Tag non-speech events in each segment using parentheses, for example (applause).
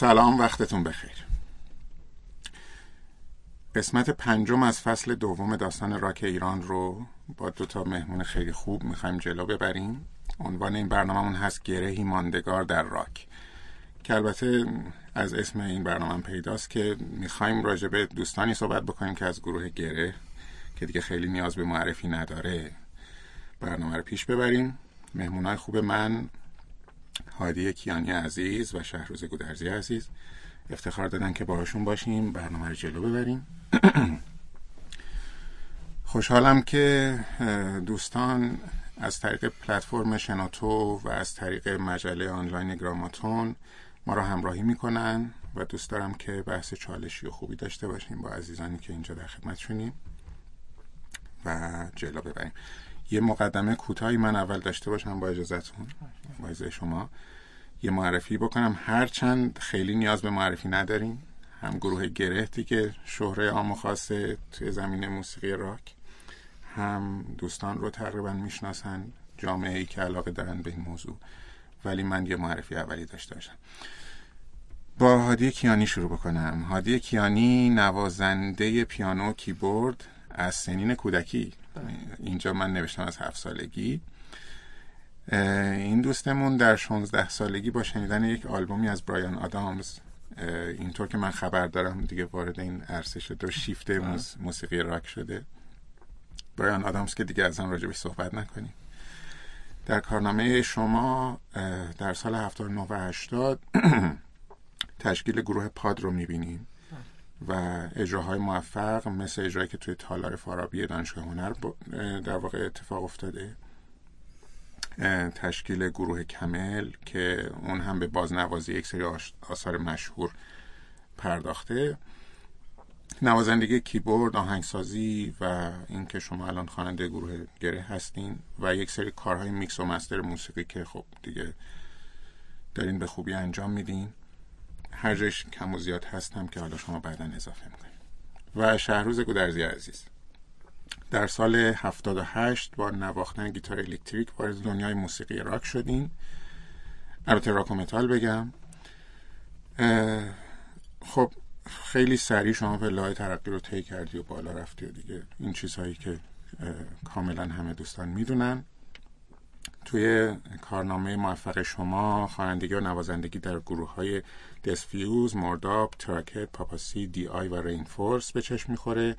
سلام وقتتون بخیر. قسمت پنجم از فصل دوم داستان راک ایران رو با دو تا مهمون خیلی خوب می‌خوایم جلو ببریم. عنوان این برنامهمون هست گرهی ماندگار در راک. که البته از اسم این برنامه پیداست که می‌خوایم راجع به دوستانی صحبت بکنیم که از گروه گره که دیگه خیلی نیاز به معرفی نداره برنامه رو پیش ببریم. مهمونای خوب من هادی کیانی عزیز و شهروز گودرزی عزیز. افتخار دادن که باهاشون باشیم برنامه رو جلو ببریم. (clears throat) خوشحالم که دوستان از طریق پلتفرم شنوتو و از طریق مجله آنلاین گراماتون ما را همراهی می‌کنن و دوست دارم که بحث چالشی و خوبی داشته باشیم با عزیزانی که اینجا در خدمتشونیم و جلو ببریم. یه مقدمه کوتاهی من اول داشته باشم با اجازهتون با اجازه شما. یه معرفی بکنم. هرچند خیلی نیاز به معرفی نداریم هم گروه گرهتی که شهره عام خاصه توی زمین موسیقی راک. هم دوستان رو تقریبا می‌شناسن. جامعه ای که علاقه دارن به این موضوع. ولی من یه معرفی اولی داشته باشم. با هادی کیانی شروع بکنم. هادی کیانی نوازنده پیانو کیبورد از سنین کودکی. اینجا من نوشتم از هفت سالگی. این دوستمون در 16 سالگی با شنیدن یک آلبومی از برایان آدامز اینطور که من خبر دارم دیگه وارد این عرصه شده و شیفت موسیقی راک شده. برایان آدامز که دیگه از آن راجبش صحبت نکنیم. در کارنامه شما در سال 79 و 80 (clears throat) تشکیل گروه پاد رو می‌بینیم. و اجراهای موفق مثل اجرایی که توی تالار فارابی دانشگاه هنر در واقع اتفاق افتاده. تشکیل گروه کمل که اون هم به بازنوازی یک سری آثار مشهور پرداخته. نوازندگی کیبورد آهنگسازی و اینکه شما الان خواننده گروه گره هستین و یک سری کارهای میکس و مستر موسیقی که خب دیگه دارین به خوبی انجام میدین. هر جایش کم و زیاد هستم که حالا شما بعدا اضافه می‌کنیم و شهروز گودرزی عزیز. در سال 78 با نواختن گیتار الکتریک وارد دنیای موسیقی راک شدین البته راک و متال بگم. خب خیلی سریع شما به لای ترقی رو طی کردی و بالا رفتی و دیگه این چیزهایی که کاملا همه دوستان می‌دونن. توی کارنامه موفق شما خوانندگی و نوازندگی در گروه های دسفیوز، مورداب، تراکت، پاپاسی، دی آی و رینفورس به چشم می‌خوره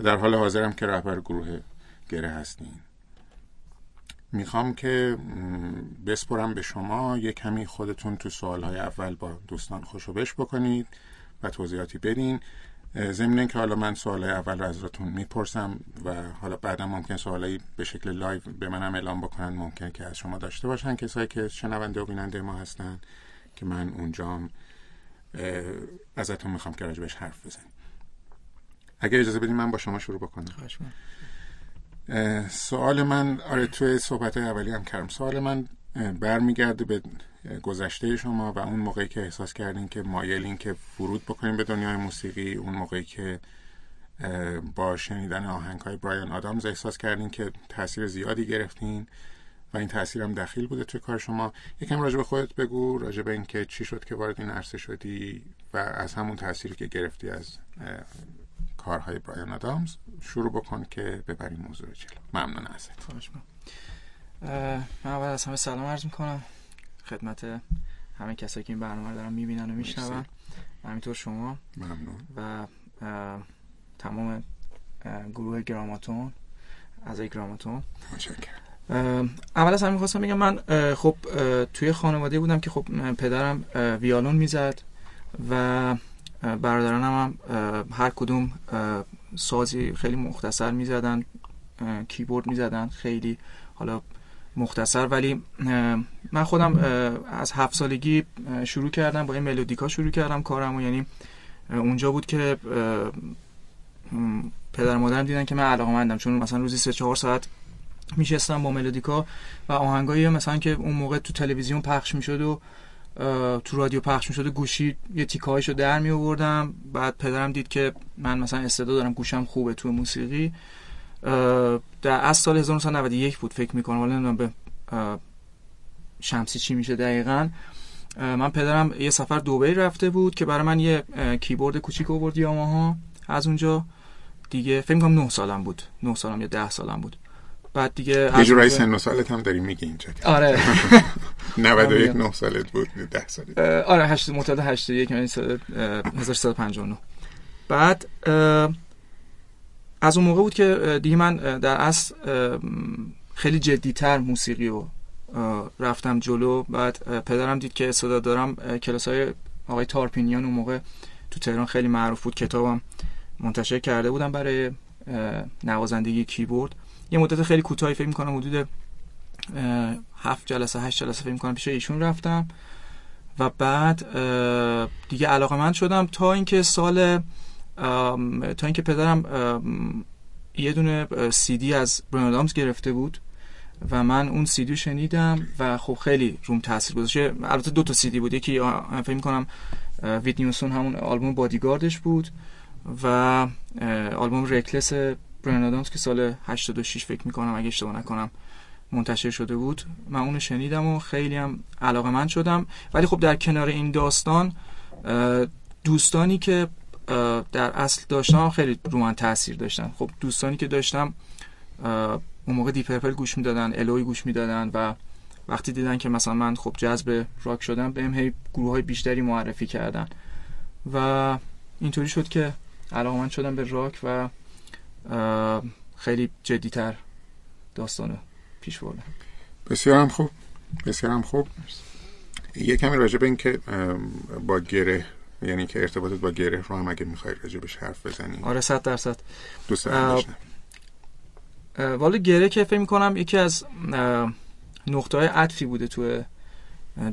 و در حال حاضرم که رهبر گروه گره هستین. می‌خوام که بسپرم به شما یه کمی خودتون تو سوالهای اول با دوستان خوش و بش بکنید و توضیحاتی بدین. ضمن که حالا من سوال اول رو ازتون می‌پرسم و حالا بعدا ممکن سوالایی به شکل live به منم اعلام بکنن ممکن که از شما داشته باشن کسایی که شنونده و بیننده ما هستن که من اونجام ازتون می‌خوام که راجبش حرف بزنیم. اگر اجازه بدین من با شما شروع بکنم. سوال من آره توی صحبت اولی هم کردم. سوال من برمیگرده به گذشته شما و اون موقعی که احساس کردین که مایلین که فرود بکنین به دنیای موسیقی اون موقعی که با شنیدن آهنگ های برایان آدامز احساس کردین که تاثیر زیادی گرفتین و این تاثیر هم دخیل بوده توی کار شما. یکم راجع به خودت بگو راجع به اینکه چی شد که وارد این عرصه شدی و از همون تاثیری که گرفتی از کارهای برایان آدامز شروع بکن که ببریم موضوع جلو. ممنون ازت. من اول از همه سلام عرض می‌کنم. خدمت همه کسایی که این برنامه رو دارن می‌بینن و میشنون. همینطور شما. ممنون. و تمام گروه گراماتون از گراماتون. اول از همه می‌خواستم بگم من خب توی خانواده بودم که خب پدرم ویالون می‌زد و برادرانم هم هر کدوم سازی خیلی مختصر می‌زدن کیبورد می‌زدن خیلی حالا مختصر ولی من خودم از هفت سالگی شروع کردم با این ملودیکا شروع کردم کارم و یعنی اونجا بود که پدر مادرم دیدن که من علاقه مندم چون مثلا روزی سه چهار ساعت میشستم با ملودیکا و آهنگایی مثلا که اون موقع تو تلویزیون پخش می‌شد و تو رادیو پخش می‌شد و گوشی یه تیکایشو در می بعد پدرم دید که من مثلا استعداد دارم گوشم خوبه تو موسیقی. در از سال 1991 بود فکر می‌کنم. ولی نمی‌دونم به شمسی چی میشه دقیقا. من پدرم یه سفر دوبی رفته بود که برای من یه کیبورد کوچیک آورد یاماها. از اونجا دیگه فکر کنم 9 سالم بود. 9 سالم یا 10 سالم بود. بعد دیگه یه جورایی سن و سالت هم داری میگی اینجا. آره. (laughs) 91 9 سالت بود 10 سالت. آره 8 معتاد 81 یعنی 1359 بعد از اون موقع بود که دیگه من در اصل خیلی جدیتر موسیقی رو رفتم جلو. بعد پدرم دید که صدا دارم کلاس های آقای تارپینیان اون موقع تو تهران خیلی معروف بود. کتابم منتشر کرده بودم برای نوازندگی کیبورد. یه مدت خیلی کوتاهی فکر می‌کنم حدود هفت جلسه هشت جلسه فکر می‌کنم پیش ایشون رفتم. و بعد دیگه علاقه من شدم تا اینکه سال تا اینکه پدرم یه دونه سی دی از برنادامز گرفته بود و من اون سی دی شنیدم و خب خیلی روم تاثیر گذاشته. البته دو تا سی دی بود. یکی فکر کنم ویت نیوسون همون آلبوم بادیگاردش بود و آلبوم رکلس برنادامز که سال 86 فکر می‌کنم اگه اشتباه نکنم منتشر شده بود. من اونو شنیدم و خیلی هم علاقه من شدم. ولی خب در کنار این داستان دوستانی که در اصل داشتم خیلی رو من تاثیر داشتن. خب دوستانی که داشتم اون موقع دی پرپل گوش می‌دادن الوی گوش می‌دادن و وقتی دیدن که مثلا من خب جذب راک شدم بهم هی گروه های بیشتری معرفی کردن. و اینطوری شد که علاقه شدم به راک و خیلی جدیتر داستانو پیش بردم. بسیار هم خوب. بسیار هم خوب. یه کمی راجع به این که با گره یعنی که ارتباطت با گره رو هم اگه می‌خوای راجع بهش حرف بزنی. آره صد درصد. دوست دارم والا گره که فکر می‌کنم یکی از نقطه های عطفی بوده تو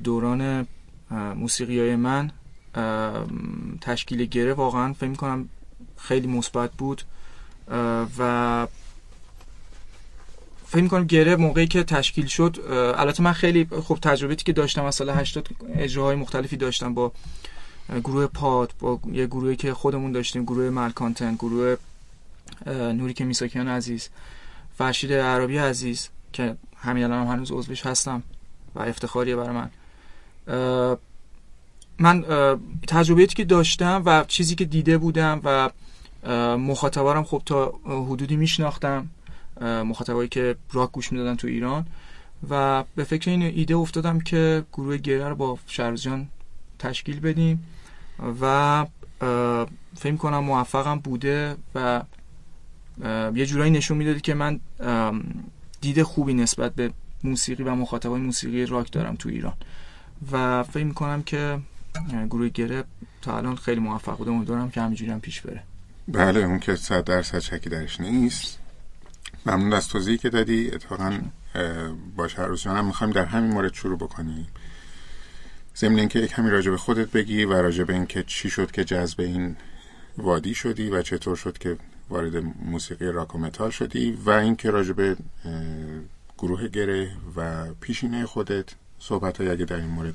دوران موسیقی های من. تشکیل گره واقعا فکر می‌کنم خیلی مثبت بود. و فکر می‌کنم گره موقعی که تشکیل شد البته من خیلی خوب تجربیتی که داشتم از سال 80 اجراهای مختلفی داشتم با گروه پاد با یه گروهی که خودمون داشتیم گروه ملکانتن گروه نوری که میساکیان عزیز فرشید عربی عزیز که همین الان هم هنوز عضوش هستم و افتخاریه برای من. من تجربیاتی که داشتم و چیزی که دیده بودم و مخاطبارم خب تا حدودی میشناختم مخاطبایی که راک گوش می‌دادن تو ایران و به فکر این ایده افتادم که گروه گره رو با شهرزجان تشکیل بدیم. و فکر کنم موفقم بوده و یه جورایی نشون می‌دادی که من دید خوبی نسبت به موسیقی و مخاطبای موسیقی راک دارم تو ایران. و فکر می‌کنم که گروه گره تا الان خیلی موفق بوده. امیدوارم که همینجوری هم پیش بره. بله اون که صد درصد شکی درش نیست. ممنون از توضیحی که دادی. اتفاقا با شهروز جانم می‌خوایم در همین مورد شروع بکنیم. ضمن اینکه یک کمی راجع به خودت بگی و راجع به اینکه چی شد که جذب این وادی شدی و چطور شد که وارد موسیقی راک و متال شدی و اینکه راجع به گروه گره و پیشینه خودت صحبت های اگه در این مورد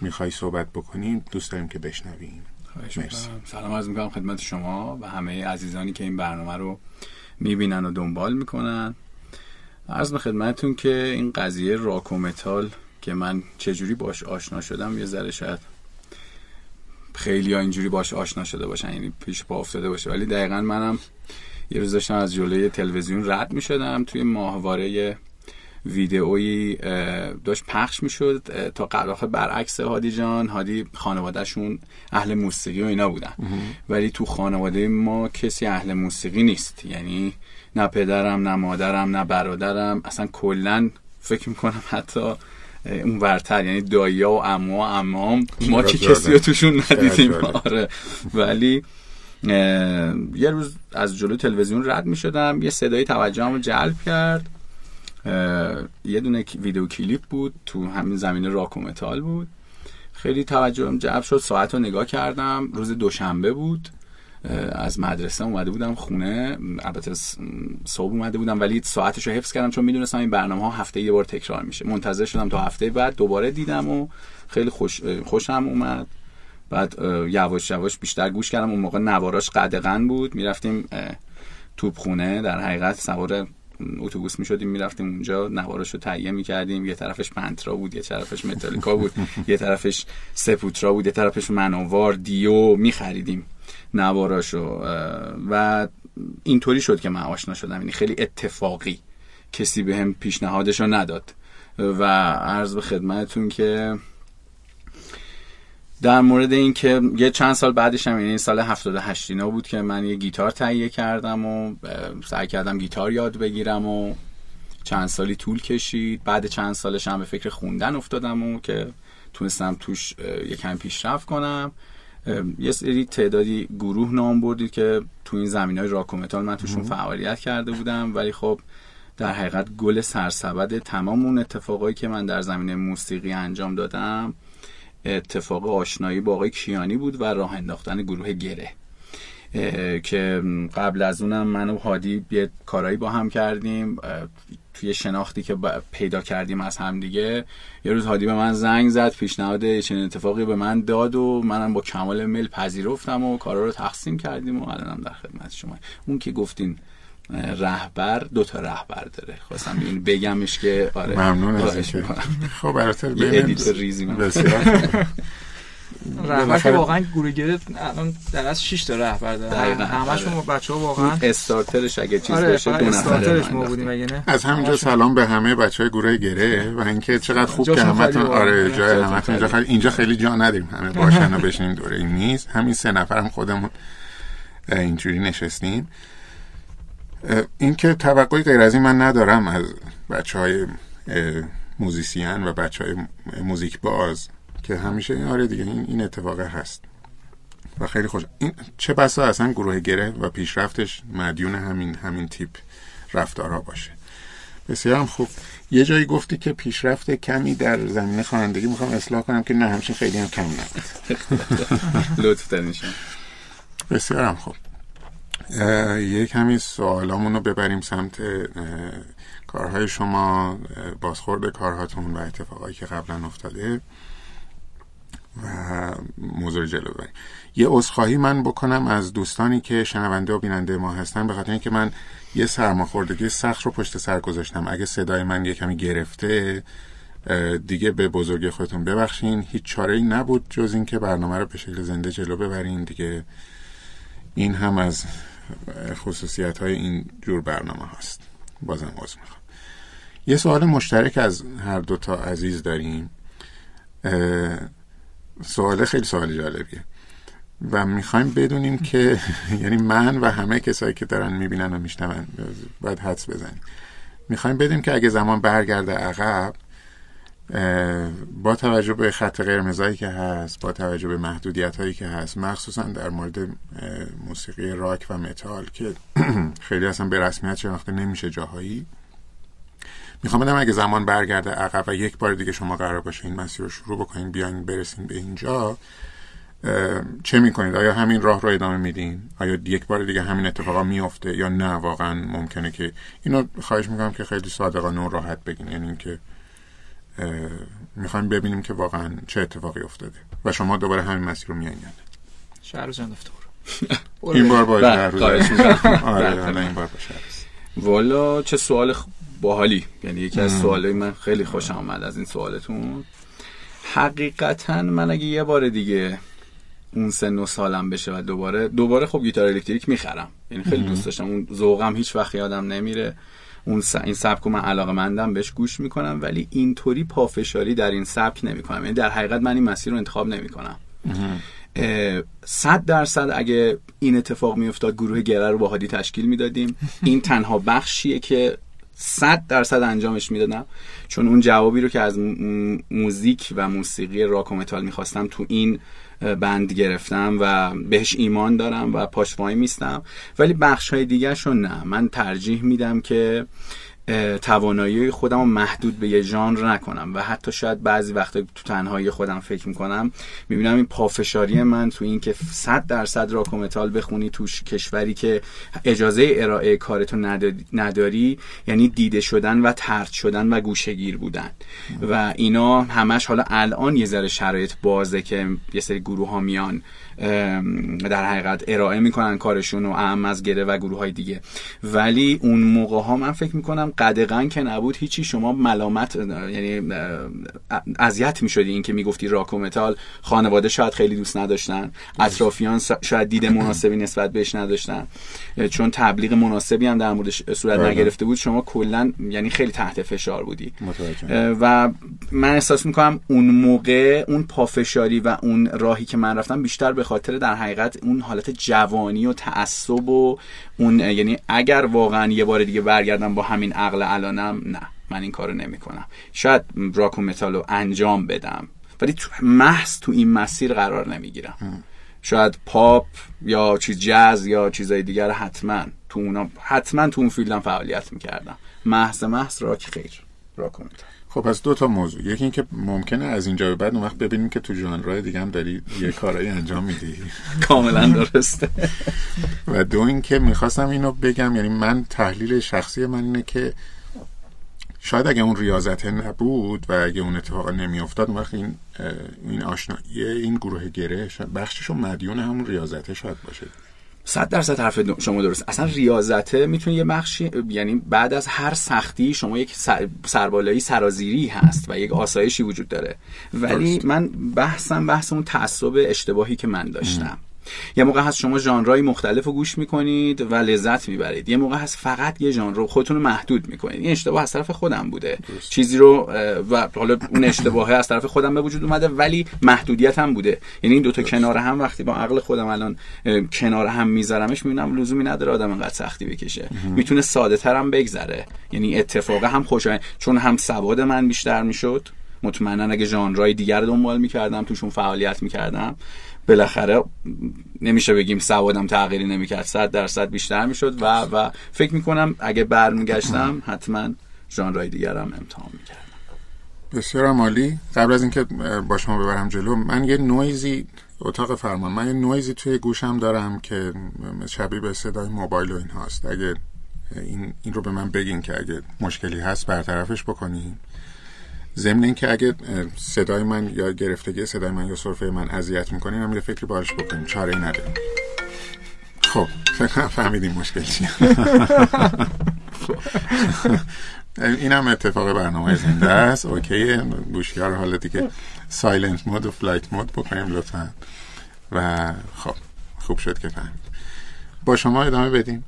می‌خوای صحبت بکنیم دوست داریم که بشنویم سلام عرض می‌کنم خدمت شما و همه عزیزانی که این برنامه رو می‌بینن و دنبال می‌کنن. عرض به خدمتتون که این قضیه راک و متال که من چجوری باش آشنا شدم یه ذره شاید خیلی ها اینجوری باش آشنا شده باشن یعنی پیش پا افتاده باشه. ولی دقیقا منم یه روز داشتم از جلوی تلویزیون رد می شدم توی ماهواره ویدئویی داشت پخش می‌شد تا قراخه برعکس هادی جان. هادی خانوادهشون اهل موسیقی و اینا بودن. ولی تو خانواده ما کسی اهل موسیقی نیست. یعنی نه پدرم نه مادرم نه برادرم. اصلا کلا فکر می‌کنم حتی اون ورتر یعنی دایا و اما و امام ما که کسی رو توشون ندیدیم آره. ولی یه روز از جلو تلویزیون رد می شدم یه صدای توجهم رو جلب کرد. یه دونه ویدیو کلیپ بود تو همین زمینه راک و متال بود. خیلی توجهم جلب شد ساعت رو نگاه کردم. روز دوشنبه بود. از مدرسه اومده بودم خونه. البته صبح اومده بودم ولی ساعتش رو حفظ کردم چون می‌دونستم این برنامه ها هفته یه بار تکرار میشه. منتظر شدم تا هفته بعد دوباره دیدم و خیلی خوش خوشم اومد. بعد یواش یواش بیشتر گوش کردم. اون موقع نواراش قدغن بود. می‌رفتیم توپخونه در حقیقت سوار اتوبوس می‌شدیم می‌رفتیم اونجا. نوارش رو تهیه می‌کردیم. یه طرفش پنترا بود یه طرفش متالیکا بود (laughs) یه طرفش سپوترا بود یه طرفش منوار دیو میخریدیم. نواراشو و اینطوری شد که من آشنا شدم. یعنی خیلی اتفاقی کسی به هم پیشنهادش رو نداد. و عرض به خدمتتون که در مورد اینکه یه چند سال بعدش هم یعنی سال 78 اینا بود که من یه گیتار تهیه کردم و سعی کردم گیتار یاد بگیرم و چند سالی طول کشید. بعد چند سالش هم به فکر خوندن افتادم و که تونستم توش یکم پیشرفت کنم. یه سری تعدادی گروه نام بردید که تو این زمین های راکومتال من توشون فعالیت کرده بودم ولی خب در حقیقت گل سرسبد تمام اون اتفاقایی که من در زمینه موسیقی انجام دادم اتفاق آشنایی با آقای کیانی بود و راه انداختن گروه گره. که قبل از اونم من و هادی یه کارایی با هم کردیم توی شناختی که پیدا کردیم از همدیگه یه روز هادی به من زنگ زد پیشنهاد چنین اتفاقی به من داد و منم با کمال میل پذیرفتم و کارا رو تقسیم کردیم و الانم در خدمت شما. اون که گفتین رهبر دو تا رهبر داره. خواستم این بگمش که آره ممنون از خب براتر بین ریزی (laughs) رهبر که واقعا گروه گرفت الان در از 6 تا رهبر داره. همشون آره. بچه‌ها واقعا استارترش اگه چیز آره بشه دو استارترش ما بودیم اگه از همینجا سلام به همه بچهای گروه گره و اینکه چقدر خوب که همتون آره جای همتون اینجا خیلی اینجا خیلی جا نداریم. همه (laughs) باشن و بشینیم دوره این نیست. همین سه نفرم خودمون اینجوری نشستیم. اینکه توقعی غیر از این من ندارم از بچه های موزیسین و بچه های موزیک باز. که همیشه آره دیگه این, این اتفاق هست. و خیلی خوش این چه بسا اصلا گروه گره و پیشرفتش مدیون همین همین تیپ رفتارها باشه. بسیار هم خوب. یه جایی گفتی که پیشرفت کمی در زمینه خوانندگی. می‌خوام اصلاح کنم که نه همچین خیلی هم کم نبود. (laughs) لطف بسیار هم خوب. یه کمی سوالامون رو ببریم سمت کارهای شما بازخورد کارهاتون و اتفاقایی که قبلا افتاده. و موضوع جلو ببریم یه عذرخواهی من بکنم از دوستانی که شنونده و بیننده ما هستن به خاطر اینکه من یه سرماخوردگی سخت رو پشت سر گذاشتم. اگه صدای من یه کمی گرفته دیگه به بزرگی خودتون ببخشین. هیچ چاره ای نبود جز اینکه برنامه رو به شکل زنده جلو ببرین. دیگه این هم از خصوصیت های این جور برنامه هست بازم باز می‌خوام. یه سوال مشترک از هر دوتا عزیز داریم. سوال خیلی سوال جالبیه. و می‌خوایم بدونیم که (laughs) یعنی من و همه کسایی که دارن می‌بینن و میشنون باید حدس بزنیم. می‌خوایم بدونیم که اگه زمان برگرده عقب با توجه به خط قرمزایی که هست با توجه به محدودیت هایی که هست مخصوصا در مورد موسیقی راک و متال که (clears throat) خیلی اصلا به رسمیت شناخته نمیشه جاهایی می‌خوام بدم اگه زمان برگرده عقب و یک بار دیگه شما قرار باشه این مسیر رو شروع بکنین بیاین برسین به اینجا چه می‌کنید؟ آیا همین راه رو ادامه میدین؟ آیا یک بار دیگه همین اتفاقا میفته یا نه؟ واقعا ممکنه که اینو خواهش می‌کنم که خیلی صادقانه و راحت بگین یعنی اینکه می‌خوایم ببینیم که واقعا چه اتفاقی افتاده و شما دوباره همین مسیر رو میایین شهر زنده این بار با بله، آره این بار با والا چه سوال باحالی. یعنی یکی از سوالای من خیلی خوشم آمد از این سوالتون. حقیقتا من اگه یه بار دیگه اون سن و سالم بشه و دوباره دوباره خب گیتار الکتریک می‌خرم. یعنی خیلی دوست داشتم. اون ذوقم هیچ وقت یادم نمیره. اون س... این سبک من علاقه مندم بهش گوش می‌کنم ولی اینطوری پافشاری در این سبک نمی‌کنم. یعنی در حقیقت من این مسیر رو انتخاب نمی‌کنم. صد درصد اگه این اتفاق میافتاد گروه گره رو با هادی تشکیل می‌دادیم. (laughs) این تنها بخشیه که صد درصد انجامش می‌دادم چون اون جوابی رو که از موزیک و موسیقی راک و متال می‌خواستم تو این بند گرفتم و بهش ایمان دارم و پاش وای میستم. ولی بخش های دیگه نه. من ترجیح میدم که توانایی خودم رو محدود به یه ژانر نکنم و حتی شاید بعضی وقتا تو تنهایی خودم فکر می‌کنم. می‌بینم این پافشاری من تو این که صد درصد راکومتال بخونی توش کشوری که اجازه ارائه کارتو نداری یعنی دیده شدن و ترد شدن و گوشگیر بودن. و اینا همش حالا الان یه ذره شرایط بازه که یه سری گروه ها میان در حقیقت ارائه می‌کنن کارشون و اهم از گره و گروه های دیگه. ولی اون موقع ها من فکر می‌کنم قدغن که نبود هیچی شما ملامت یعنی اذیت می‌شدی این که می‌گفتی راک و متال خانواده شاید خیلی دوست نداشتن اطرافیان شاید دید مناسبی نسبت بهش نداشتن. چون تبلیغ مناسبی هم در موردش صورت بله. نگرفته بود شما کلا یعنی خیلی تحت فشار بودی. و من احساس می‌کنم اون موقع اون پافشاری و اون راهی که من رفتم بیشتر به خاطر در حقیقت اون حالت جوانی و تعصب و اون یعنی اگر واقعا یه بار دیگه برگردم با همین عقل الانم نه من این کارو نمی‌کنم. شاید راک و متال رو انجام بدم ولی تو محض تو این مسیر قرار نمی‌گیرم. شاید پاپ یا چیز جاز یا چیزای دیگر حتما تو اونا حتما تو اون field م فعالیت می‌کردم. محض محض راک خیر راک و متال. خب پس دو تا موضوع. یکی اینکه ممکنه از اینجا به بعد اون وقت ببینیم که تو ژانرهای دیگه هم داری یه کارایی انجام میدی. (laughs) کاملا درسته. و دو اینکه می‌خواستم اینو بگم یعنی من تحلیل شخصی من اینه که شاید اگه اون ریاضت نبود و اگه اون اتفاق نمیافتاد اون وقت این این آشنایی این گروه گره بخشش مدیون همون ریاضته شاید باشه. صد درصد حرف شما درست. اصلا ریاضته می‌تونه یه بخشی یعنی بعد از هر سختی شما یک سربالایی سرازیری هست و یک آسایشی وجود داره. ولی من بحثم بحث اون تعصب اشتباهی که من داشتم. یه موقع هست شما ژانرهای مختلف رو گوش می‌کنید و لذت می‌برید. یه موقع هست فقط یه ژانر رو خودتون رو محدود می‌کنید. این اشتباه از طرف خودم بوده. چیزی رو و حالا اون اشتباه از طرف خودم به وجود اومده ولی محدودیت هم بوده. یعنی این دوتا کنار هم وقتی با عقل خودم الان کنار هم میذارمش می‌بینم لزومی نداره آدم انقدر سختی بکشه. می‌تونه ساده ترم بگذره. یعنی اتفاقا هم خوشایند. چون هم سواد من بیشتر می‌شد مطمئنا اگه ژانرهای دیگر دنبال می‌کردم توشون فعالیت می‌کردم. بالاخره نمیشه بگیم سوادم تغییری نمی‌کرد. صد درصد بیشتر می‌شد و و فکر می‌کنم اگه برمیگشتم حتما ژانرهای دیگرم امتحان می‌کردم. بسیار عالی. قبل از اینکه با شما ببرم جلو من یه نویزی اتاق فرمان من یه نویزی توی گوشم دارم که شبیه به صدای موبایل و این هاست اگه این, این رو به من بگین که اگه مشکلی هست برطرفش بکنین. ضمن اینکه اگه صدای من یا گرفتگی صدای من یا صرفه من اذیت می‌کنین هم یه فکری بارش بکنیم. چاره ای نداریم. خب (laughs) فهمیدیم مشکل چیه. (laughs) این هم اتفاق برنامه زنده است. OK. گوشیا رو حالا دیگه silent mode و flight mode بکنیم لطفا. و خب خوب شد که فهمید. با شما ادامه بدیم.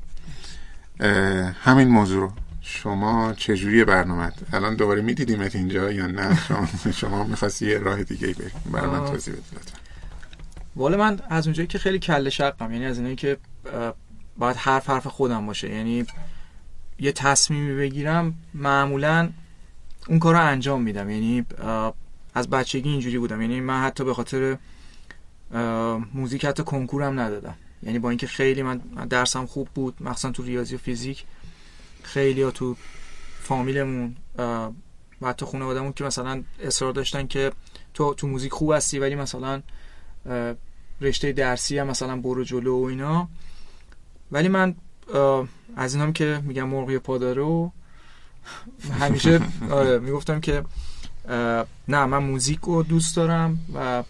همین موضوع رو. شما چجوری برنامه الان دوباره میدیدیمت اینجا یا نه؟ شما, شما می‌خواستی یه راه دیگه بریم. برای من توضیح بدید والا من از اونجایی که خیلی کله شقم یعنی از اینایی که باید حرف حرف خودم باشه یعنی یه تصمیمی بگیرم معمولا اون کار رو انجام میدم. یعنی از بچگی اینجوری بودم. یعنی من حتی به خاطر موزیک حتی کنکورم ندادم. یعنی با اینکه خیلی من درسم خوب بود مخصوصا تو ریاضی و فیزیک. خیلی ها تو فامیلمون و حتی خانوادهمون که مثلا اصرار داشتن که تو تو موزیک خوب هستی ولی مثلا رشته درسی هم مثلا برو جلو و اینا. ولی من از اینام که میگم مرغی پاداره همیشه آره می‌گفتم که نه من موزیک رو دوست دارم و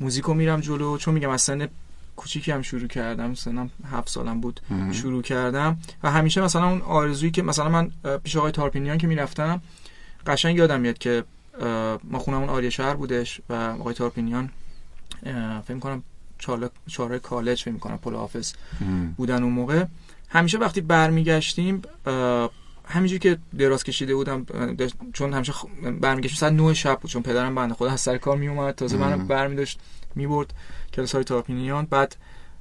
موزیک رو میرم جلو. چون میگم از سن کوچیکی هم شروع کردم سنم هفت سالم بود شروع کردم. و همیشه مثلا اون آرزویی که مثلا من پیش آقای تارپینیان که می‌رفتم قشنگ یادم میاد که ما خونمون آریه شهر بودش و آقای تارپینیان فکر کنم چهار کالج فکر کنم پل حافظ بودن اون موقع. همیشه وقتی برمیگشتیم همینجوری که دراز کشیده بودم چون همیشه برمیگشتیم ساعت 9 شب بود چون پدرم بنده خدا از سر کار می اومد تازه منم برمی می برد کلاس های تاپینیان. بعد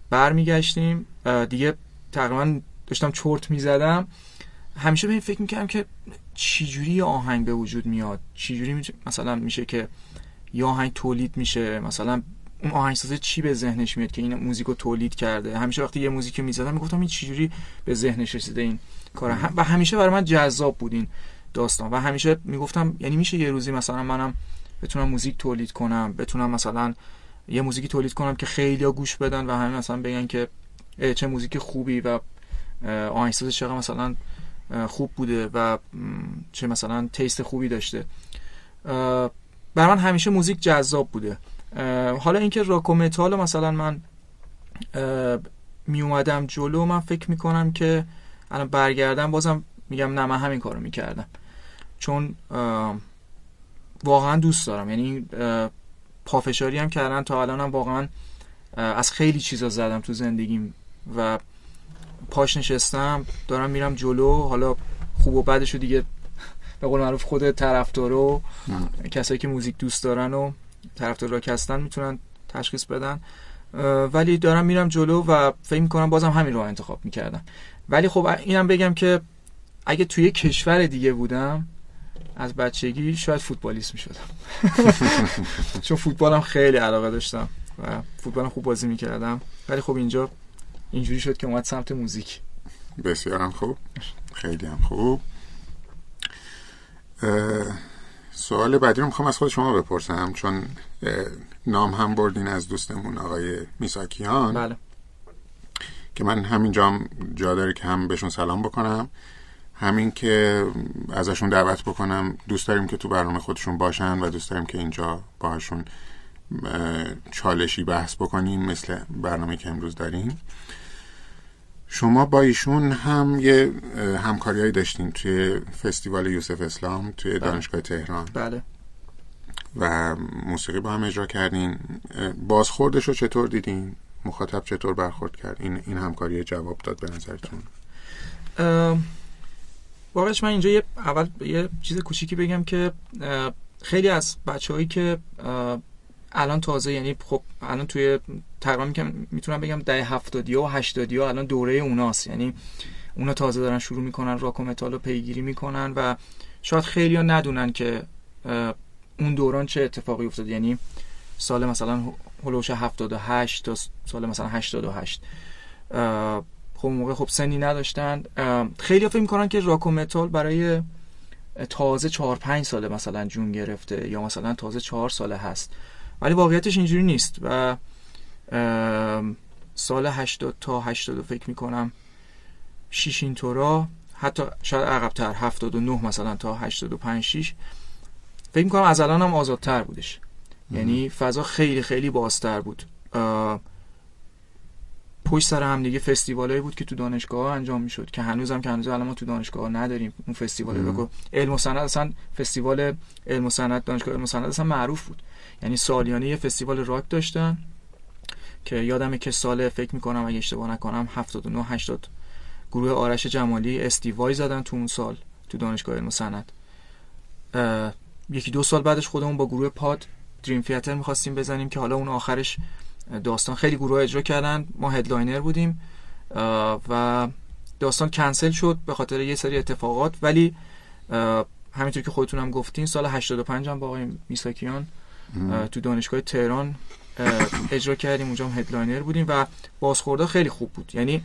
برمیگشتیم. دیگه تقریبا داشتم چرت می‌زدم. همیشه به این فکر می‌کردم که چجوری آهنگ به وجود میاد؟ چجوری مثلا میشه که یه آهنگ تولید میشه؟ مثلا اون آهنگسازه چی به ذهنش میاد که این موزیک رو تولید کرده؟ همیشه وقتی یه موزیک می‌زدم می‌گفتم این چجوری به ذهنش رسیده این کار؟ و همیشه برای من جذاب بود این داستان. و همیشه می‌گفتم یعنی میشه یه روزی مثلا منم بتونم موزیک تولید کنم بتونم مثلا یه موزیکی تولید کنم که خیلی گوش بدن و همین مثلا بگن که چه موزیک خوبی و آهنگسازش چقدر مثلا خوب بوده و چه مثلا taste خوبی داشته. بر من همیشه موزیک جذاب بوده. حالا اینکه راک و متال مثلا من می اومدم جلو من فکر می‌کنم که الان برگردم بازم میگم نه من همین کارو می‌کردم. چون واقعا دوست دارم. یعنی پافشاری هم کردن تا الانم واقعا از خیلی چیزا زدم تو زندگیم و پاش نشستم دارم میرم جلو حالا خوب و بدشو دیگه به قول معروف خود طرفدارو کسایی که موزیک دوست دارن و طرفدار راک هستن می‌تونن تشخیص بدن. ولی دارم میرم جلو و فکر می‌کنم بازم همین رو انتخاب می‌کردم ولی خب اینم بگم که اگه توی کشور دیگه بودم از بچگی شاید فوتبالیست می‌شدم. (laughs) چون فوتبالم خیلی علاقه داشتم و فوتبالم خوب بازی می‌کردم. ولی خب اینجا اینجوری شد که اومد سمت موزیک. بسیار هم خوب. خیلی هم خوب. سوال بعدی رو می‌خوام از خود شما بپرسم چون نام هم بردین از دوستمون آقای میساکیان بله. که من همینجا جا داره که هم بهشون سلام بکنم. همین که ازشون دعوت بکنم دوست داریم که تو برنامه خودشون باشن و دوست داریم که اینجا باهاشون چالشی بحث بکنیم مثل برنامه که امروز داریم. شما با ایشون هم یه همکاریهایی داشتین توی فستیوال یوسف اسلام توی بله. دانشگاه تهران. بله. و موسیقی با هم اجرا کردین. بازخوردش رو چطور دیدین؟ مخاطب چطور برخورد کرد؟ این این همکاری جواب داد به نظرتون. واقعش من اینجا یه اول یه چیز کوچیکی بگم که خیلی از بچههایی که الان تازه یعنی خب الان توی تقریبا می‌تونم بگم ده هفتادی و هشتادی ها الان دوره اوناست. یعنی اونا تازه دارن شروع می‌کنن راک و متال رو پیگیری می‌کنن و شاید خیلی ها ندونن که اون دوران چه اتفاقی افتاد. یعنی سال مثلا هلوش 78 تا سال مثلا 88 خب موقع خب سنی نداشتن. خیلی فکر می‌کنن که راک و متال برای تازه 4 5 ساله مثلا جون گرفته یا مثلا تازه 4 ساله هست. ولی واقعیتش اینجوری نیست و سال 80 تا 80 فکر می‌کنم شیش اینطورا حتی شاید عقبتر 79 مثلا تا 85 6 فکر می‌کنم از الان هم آزادتر بودش. یعنی فضا خیلی خیلی بازتر بود. پشت سر هم دیگه فستیوالایی بود که تو دانشگاه انجام می‌شد که هنوزم که هنوز الان ما تو دانشگاه نداریم اون فستیوال بگو. علم و سند اصلا فستیوال علم و سند دانشگاه علم و سند اصلا معروف بود. یعنی سالیانه یه فستیوال راک داشتن که یادمه که سال فکر می‌کنم اگه اشتباه نکنم 79 80 گروه آرش جمالی استیوای زدن تو اون سال تو دانشگاه علم و صنعت یکی دو سال بعدش خودمون با گروه پاد Dream Theater می‌خواستیم بزنیم که حالا اون آخرش داستان خیلی گروه اجرا کردن. ما headliner بودیم و داستان کنسل شد به خاطر یه سری اتفاقات. ولی همینطور که خودتونم گفتین سال 85 هم با آقای میساکیان تو دانشگاه تهران اجرا کردیم. اونجا هم headliner بودیم و بازخورده خیلی خوب بود. یعنی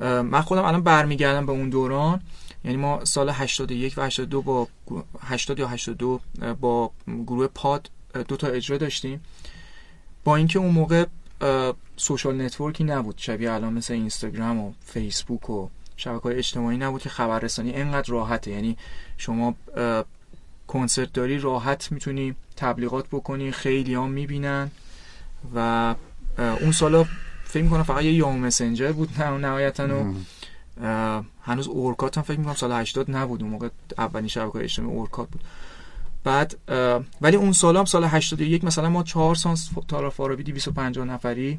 من خودم الان برمیگردم به اون دوران. یعنی ما سال 81 و 82 با 80 یا 82 با گروه پاد دو تا اجرا داشتیم. با اینکه اون موقع سوشال نتورکی نبود. شبیه الان مثل اینستاگرام و فیسبوک و شبکه های اجتماعی نبود که خبررسانی اینقدر راحته. یعنی شما کنسرت داری راحت می‌تونی تبلیغات بکنی خیلی هم می‌بینن و اون سالا فکر می‌کنم فقط یه یام مسنجر بود نه نهایتا و هنوز اورکات هم فکر می‌کنم سال 80 نبود. اون موقع اولین شبکه اجتماعی اورکات بود. بعد ولی اون سال هم سال 81 مثلا ما 4 سانس تارا فارابی 250 نفری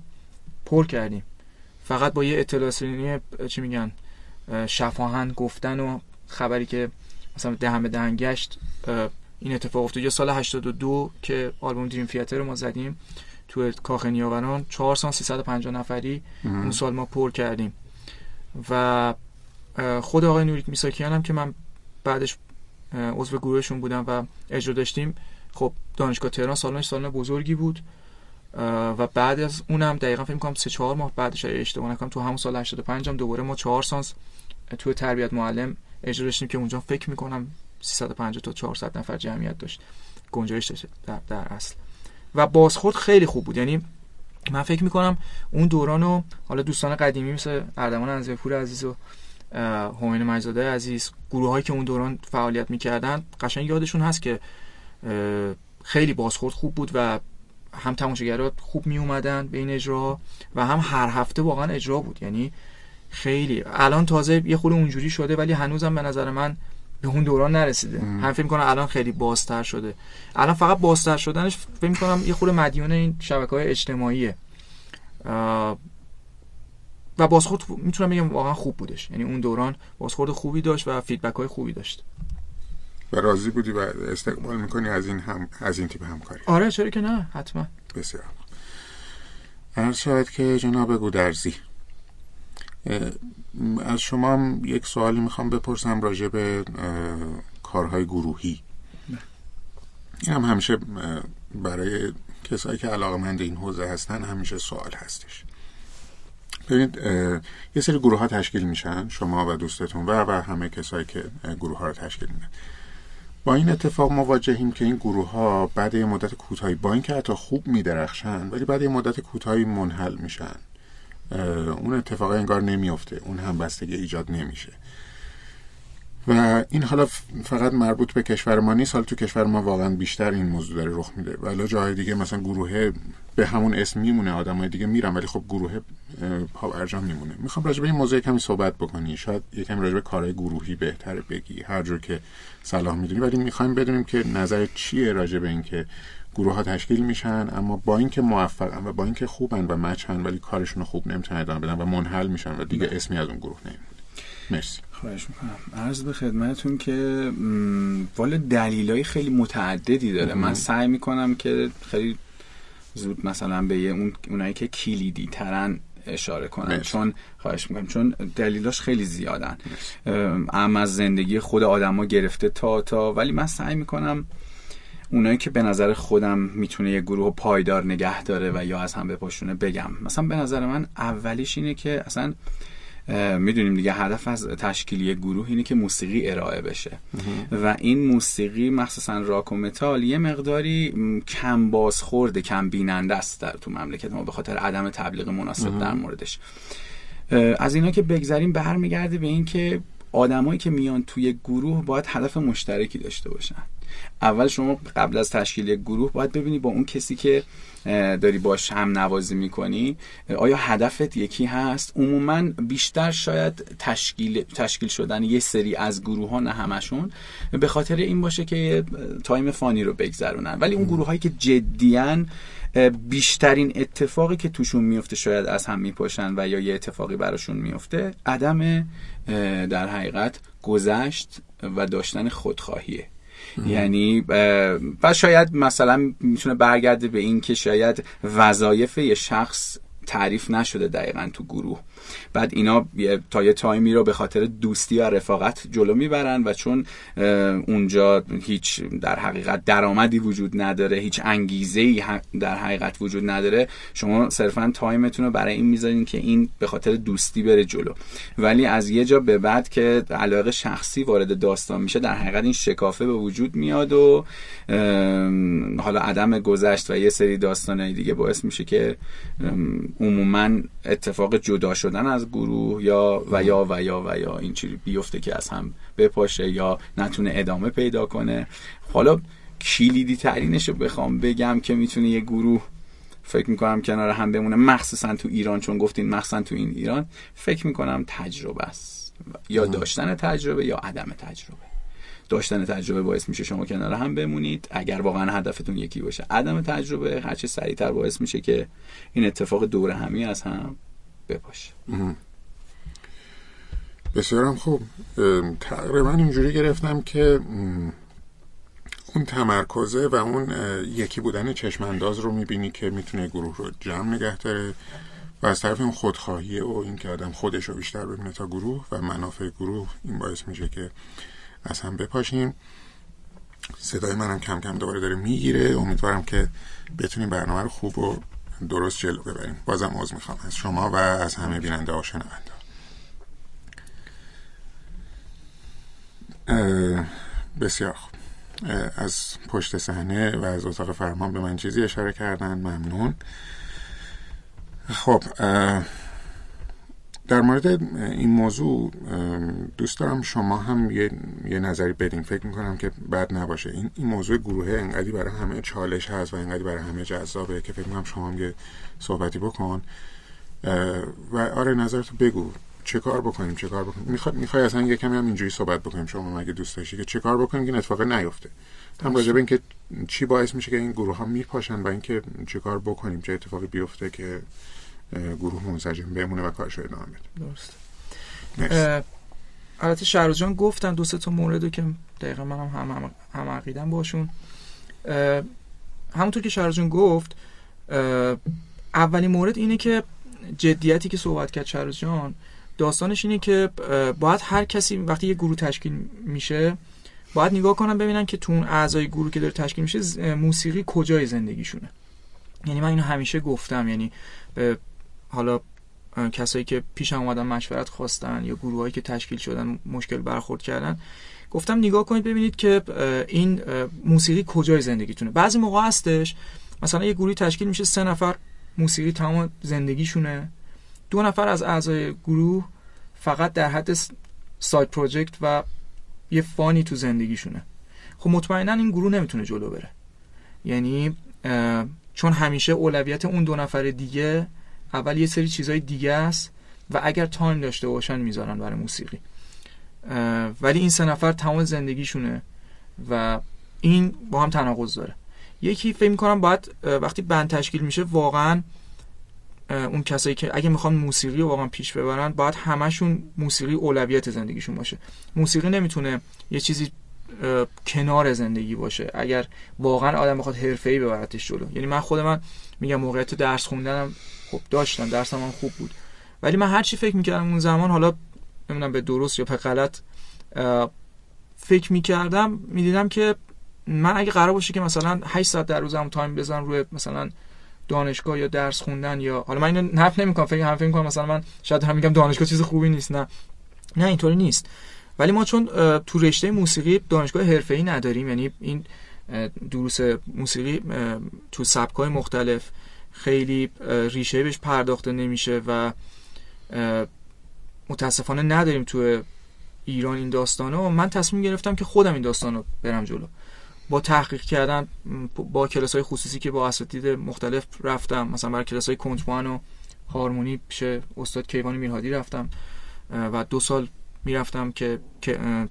پر کردیم. فقط با یه اطلاع چی میگن شفاهن گفتن و خبری که مثلا دهن به دهن گشت این اتفاق افتاد. یا سال 82 که آلبوم دریم فیاتر رو ما زدیم تو کاخ نیاوران 4 سال 350 نفری اون سال ما پر کردیم. و خود آقای نوریک میساکیان هم که من بعدش عضو گروهشون بودم و اجرا داشتیم. خب دانشگاه تهران سالنش سالن بزرگی بود. و بعد از اونم دقیقا فکر کنم 3 4 ماه بعدش اشتباه نکنم تو همون سال 85 هم دوباره ما 4 سانس توی تربیت معلم اجرا داشتیم که اونجا فکر می‌کنم 350 تا 400 نفر جمعیت داشت. گنجایش داشت در, در اصل. و بازخورد خیلی خوب بود. یعنی من فکر می‌کنم اون دوران رو حالا دوستان قدیمی مثل اردمان انزیپور عزیز و همین مجزاده عزیز گروه هایی که اون دوران فعالیت می‌کردن قشنگ یادشون هست که خیلی بازخورد خوب بود و هم تماشاگرات خوب می اومدن به این اجرا و هم هر هفته واقعا اجرا بود. یعنی خیلی. الان تازه یه خورده اونجوری شده ولی هنوزم به نظر من به اون دوران نرسیده. هم فکر کنم الان خیلی بازتر شده. الان فقط بازتر شدنش فکر کنم یه خورده مدیون این شبکه های اجتماعیه و بازخورد می‌تونم بگم واقعا خوب بودش. یعنی اون دوران بازخورد خوبی داشت و فیدبک های خوبی داشت. و راضی بودی و استقبال می‌کنی از این هم از این تیپ همکاری. آره چرا که نه؟ حتما. بسیار عرض شاید که جناب گودرزی از شما یک سوالی می‌خوام بپرسم راجع به کارهای گروهی. این هم همیشه برای کسایی که علاقمند این حوزه هستن همیشه سوال هستش. ببینید یه سری گروه ها تشکیل میشن شما و دوستتون و و همه کسایی که گروه ها رو تشکیل میدن. با این اتفاق مواجهیم که این گروه ها بعد یه مدت کوتاهی با اینکه حتی خوب میدرخشن ولی بعد یه مدت کوتاهی منحل میشن. اون اتفاق انگار نمیفته اون هم بستگی ایجاد نمیشه. و این حالا فقط مربوط به کشور ما نیست حالا تو کشور ما واقعا بیشتر این موضوع داره رخ میده. ولی جاهای دیگه مثلا گروه به همون اسم میمونه آدمای دیگه میرن ولی خب گروه پا برجام میمونه. می‌خوام راجع به این موضوع کمی صحبت بکنی. شاید یکم راجع به کارهای گروهی بهتره بگی هر جور که صلاح می‌دونی. ولی می‌خوایم بدونیم که نظر چیه راجع به اینکه گروه ها تشکیل میشن اما با اینکه موفقن و با اینکه خوبن و مچن ولی کارشون خوب نمی‌تونن ادامه بدن و منحل میشن و دیگه اسمی از اون گروه نمیمونه. مرسی. خواهش می‌کنم. عرض به خدمتتون که والا دلیلای خیلی متعددی داره. من سعی می‌کنم که خیلی زود مثلا به اون اونایی که کلیدی ترن اشاره کنم چون خواهش می‌کنم چون دلیلاش خیلی زیادن. ام از زندگی خود آدما گرفته تا تا ولی من سعی می‌کنم اونایی که به نظر خودم می‌تونه یه گروه پایدار نگه داره و یا از هم بپاشونه بگم. مثلا به نظر من اولیش اینه که اصلا می‌دونیم دیگه هدف از تشکیلی گروه اینه که موسیقی ارائه بشه. و این موسیقی مخصوصا راک و متال یه مقداری کم بازخورده کم بیننده است در تو مملکت ما به خاطر عدم تبلیغ مناسب در موردش. از اینا که بگذریم برمیگرده به این که آدمایی که میان توی گروه باید هدف مشترکی داشته باشن. اول شما قبل از تشکیل یک گروه باید ببینی با اون کسی که داری باش هم نوازی می‌کنی. آیا هدفت یکی هست؟ عموما بیشتر شاید تشکیل تشکیل شدن یه سری از گروه ها نه همشون. به خاطر این باشه که تایم فانی رو بگذرونن. ولی اون گروه هایی که جدیان بیشترین اتفاقی که توشون میفته شاید از هم میپاشن و یا یه اتفاقی براشون میفته عدم در حقیقت گذشت و داشتن خودخواهیه. یعنی و شاید مثلا می‌تونه برگرده به این که شاید وظایف یه شخص تعریف نشده دقیقا تو گروه. بعد اینا تا یه تایمی رو به خاطر دوستی و رفاقت جلو می‌برن و چون اونجا هیچ در حقیقت درآمدی وجود نداره هیچ انگیزه ای در حقیقت وجود نداره شما صرفا تایمتون رو برای این می‌ذارین که این به خاطر دوستی بره جلو. ولی از یه جا به بعد که علاقه شخصی وارد داستان میشه در حقیقت این شکافه به وجود میاد و حالا عدم گذشت و یه سری داستانهای دیگه باعث میشه که عموما اتفاق جدا شدن گروه یا و یا و یا و یا این چیزی بیفته که از هم بپاشه یا نتونه ادامه پیدا کنه. حالا کلیدی ترینش رو بخوام بگم که می‌تونه یه گروه فکر می‌کنم کنار هم بمونه. مخصوصا تو ایران چون گفتین مخصوصا تو این ایران. فکر می‌کنم تجربه است. یا داشتن تجربه یا عدم تجربه. داشتن تجربه باعث میشه شما کنار هم بمونید. اگر واقعا هدفتون یکی باشه. عدم تجربه هرچه سریعتر باعث میشه که این اتفاق دور همی از هم بپاشه بسیارم خوب. تقریبا اینجوری گرفتم که اون تمرکزه و اون یکی بودن چشمانداز رو می‌بینی که می‌تونه گروه رو جمع نگه داره و از طرف اون خودخواهیه و اینکه آدم خودش رو بیشتر ببینه تا گروه و منافع گروه این باعث میشه که از هم بپاشیم. صدای منم کم کم دوباره داره می‌گیره. امیدوارم که بتونیم برنامه رو خوب و درست جلو ببریم. بازم عذر می‌خوام. از شما و از همه بیننده ها شنونده بسیار خوب. از پشت صحنه و از اتاق فرمان به من چیزی اشاره کردن. ممنون. خب در مورد این موضوع دوست دارم شما هم یه, یه نظری بدین. فکر می‌کنم که بد نباشه. این, این موضوع گروه انقدی برای همه چالش هست و انقدی برای همه جذابه که فکر می‌کنم شما هم یه صحبتی بکن. و آره نظرتو بگو. چه کار بکنیم؟ چه کار بکنیم؟ می‌خوای می‌خوای اصلا یه کمی هم اینجوری صحبت بکنیم شما مگه دوست داشتی که چه کار بکنیم که این اتفاق نیفته. هم راجع به اینکه چی باعث میشه که این گروه ها میپاشن و اینکه چه کار بکنیم چه اتفاقی بیفته که گروه منسجم بمونه و کارش ادامه بده. درست البته شهرز جان گفتن دو سه تا موردو که دقیقا منم هم هم, هم عقیدم باشون. همونطور که شهرز جان گفت اولین مورد اینه که جدیتی که صحبت کرد شهرز جان داستانش اینه که باید هر کسی وقتی یه گروه تشکیل میشه باید نگاه کنم ببینن که تو اون اعضای گروه که داره تشکیل میشه موسیقی کجای زندگیشونه. یعنی من اینو همیشه گفتم یعنی حالا کسایی که پیش اومدن مشورت خواستن یا گروهایی که تشکیل شدن مشکل برخورد کردن گفتم نگاه کنید ببینید که این موسیقی کجای زندگیتونه. بعضی موقع هستش مثلا یه گروهی تشکیل میشه سه نفر موسیقی تمام زندگیشونه. دو نفر از اعضای گروه فقط در حد side project و یه fun ی تو زندگیشونه. خب مطمئنا این گروه نمی‌تونه جلو بره. یعنی چون همیشه اولویت اون دو نفر دیگه اول یه سری چیزای دیگه است و اگر time داشته باشن می‌ذارن برای موسیقی. ولی این سه نفر تمام زندگیشونه و این با هم تناقض داره. یکی فکر می‌کنم باید وقتی بند تشکیل میشه واقعا اون کسایی که اگه می‌خوان موسیقی رو واقعا پیش ببرن باید همشون موسیقی اولویت زندگیشون باشه. موسیقی نمی‌تونه یه چیزی کنار زندگی باشه. اگر واقعا آدم بخواد حرفه‌ای ببرتش جلو. یعنی من خود من میگم موقعیت درس خوندنم خب داشتم درسم هم خوب بود. ولی من هر چی فکر می‌کردم اون زمان حالا نمی‌دونم به درست یا به غلط فکر می‌کردم می‌دیدم که من اگه قرار باشه که مثلا 8 ساعت در روزم تایم بزنم روی مثلا دانشگاه یا درس خوندن یا حالا من اینو نف نمی‌کنم فکر هم فکر می‌کنم مثلا من شاید هم میگم دانشگاه چیز خوبی نیست نه. نه اینطوری نیست. ولی ما چون تو رشته موسیقی دانشگاه حرفه‌ای نداریم یعنی این دروس موسیقی تو سبک‌های مختلف خیلی ریشه بهش پرداخته نمیشه و متاسفانه نداریم تو ایران این داستانه و من تصمیم گرفتم که خودم این داستان رو برم جلو. با تحقیق کردن با کلاس های خصوصی که با اساتید مختلف رفتم مثلا برای کلاس های کنتوان و هارمونی پیش استاد کیوان میرهادی رفتم و دو سال می‌رفتم که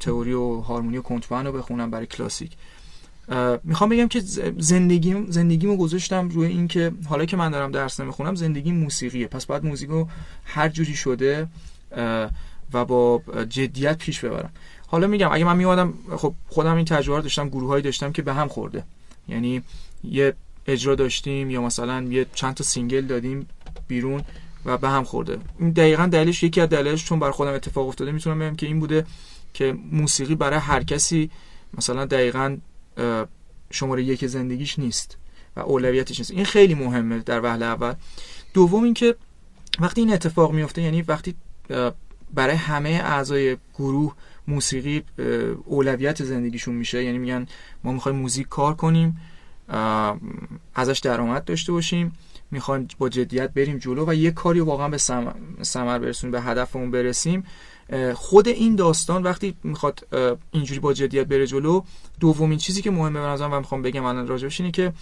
تئوری و هارمونی و کنتوان رو بخونم برای کلاسیک. می‌خوام بگم که زندگیم زندگیمو گذاشتم روی اینکه حالا که من دارم درس نمی‌خونم زندگی موسیقیه. پس باید موزیکو هر جوری شده و با جدیت پیش ببرم. حالا میگم اگه من میوادم خب خودم این تجربه رو داشتم گروهایی داشتم که به هم خورده. یعنی یه اجرا داشتیم یا مثلا یه چند تا single دادیم بیرون و به هم خورده. این دقیقا دلیلش یکی از دلایلش چون بر خودم اتفاق افتاده می‌تونم بگم که این بوده که موسیقی برای هر کسی مثلا دقیقا شماره یک زندگیش نیست و اولویتش نیست. این خیلی مهمه در وهله اول. دوم اینکه وقتی این اتفاق میفته یعنی وقتی برای همه اعضای گروه موسیقی اولویت زندگیشون میشه یعنی میگن ما می‌خوایم موزیک کار کنیم ازش درآمد داشته باشیم می‌خوایم با جدیت بریم جلو و یه کاری واقعا به ثمر برسونیم به هدفمون برسیم. خود این داستان وقتی می‌خواد اینجوری با جدیت بره جلو دومین چیزی که مهمه به نظرم و می‌خوام بگم الان راجبش اینه که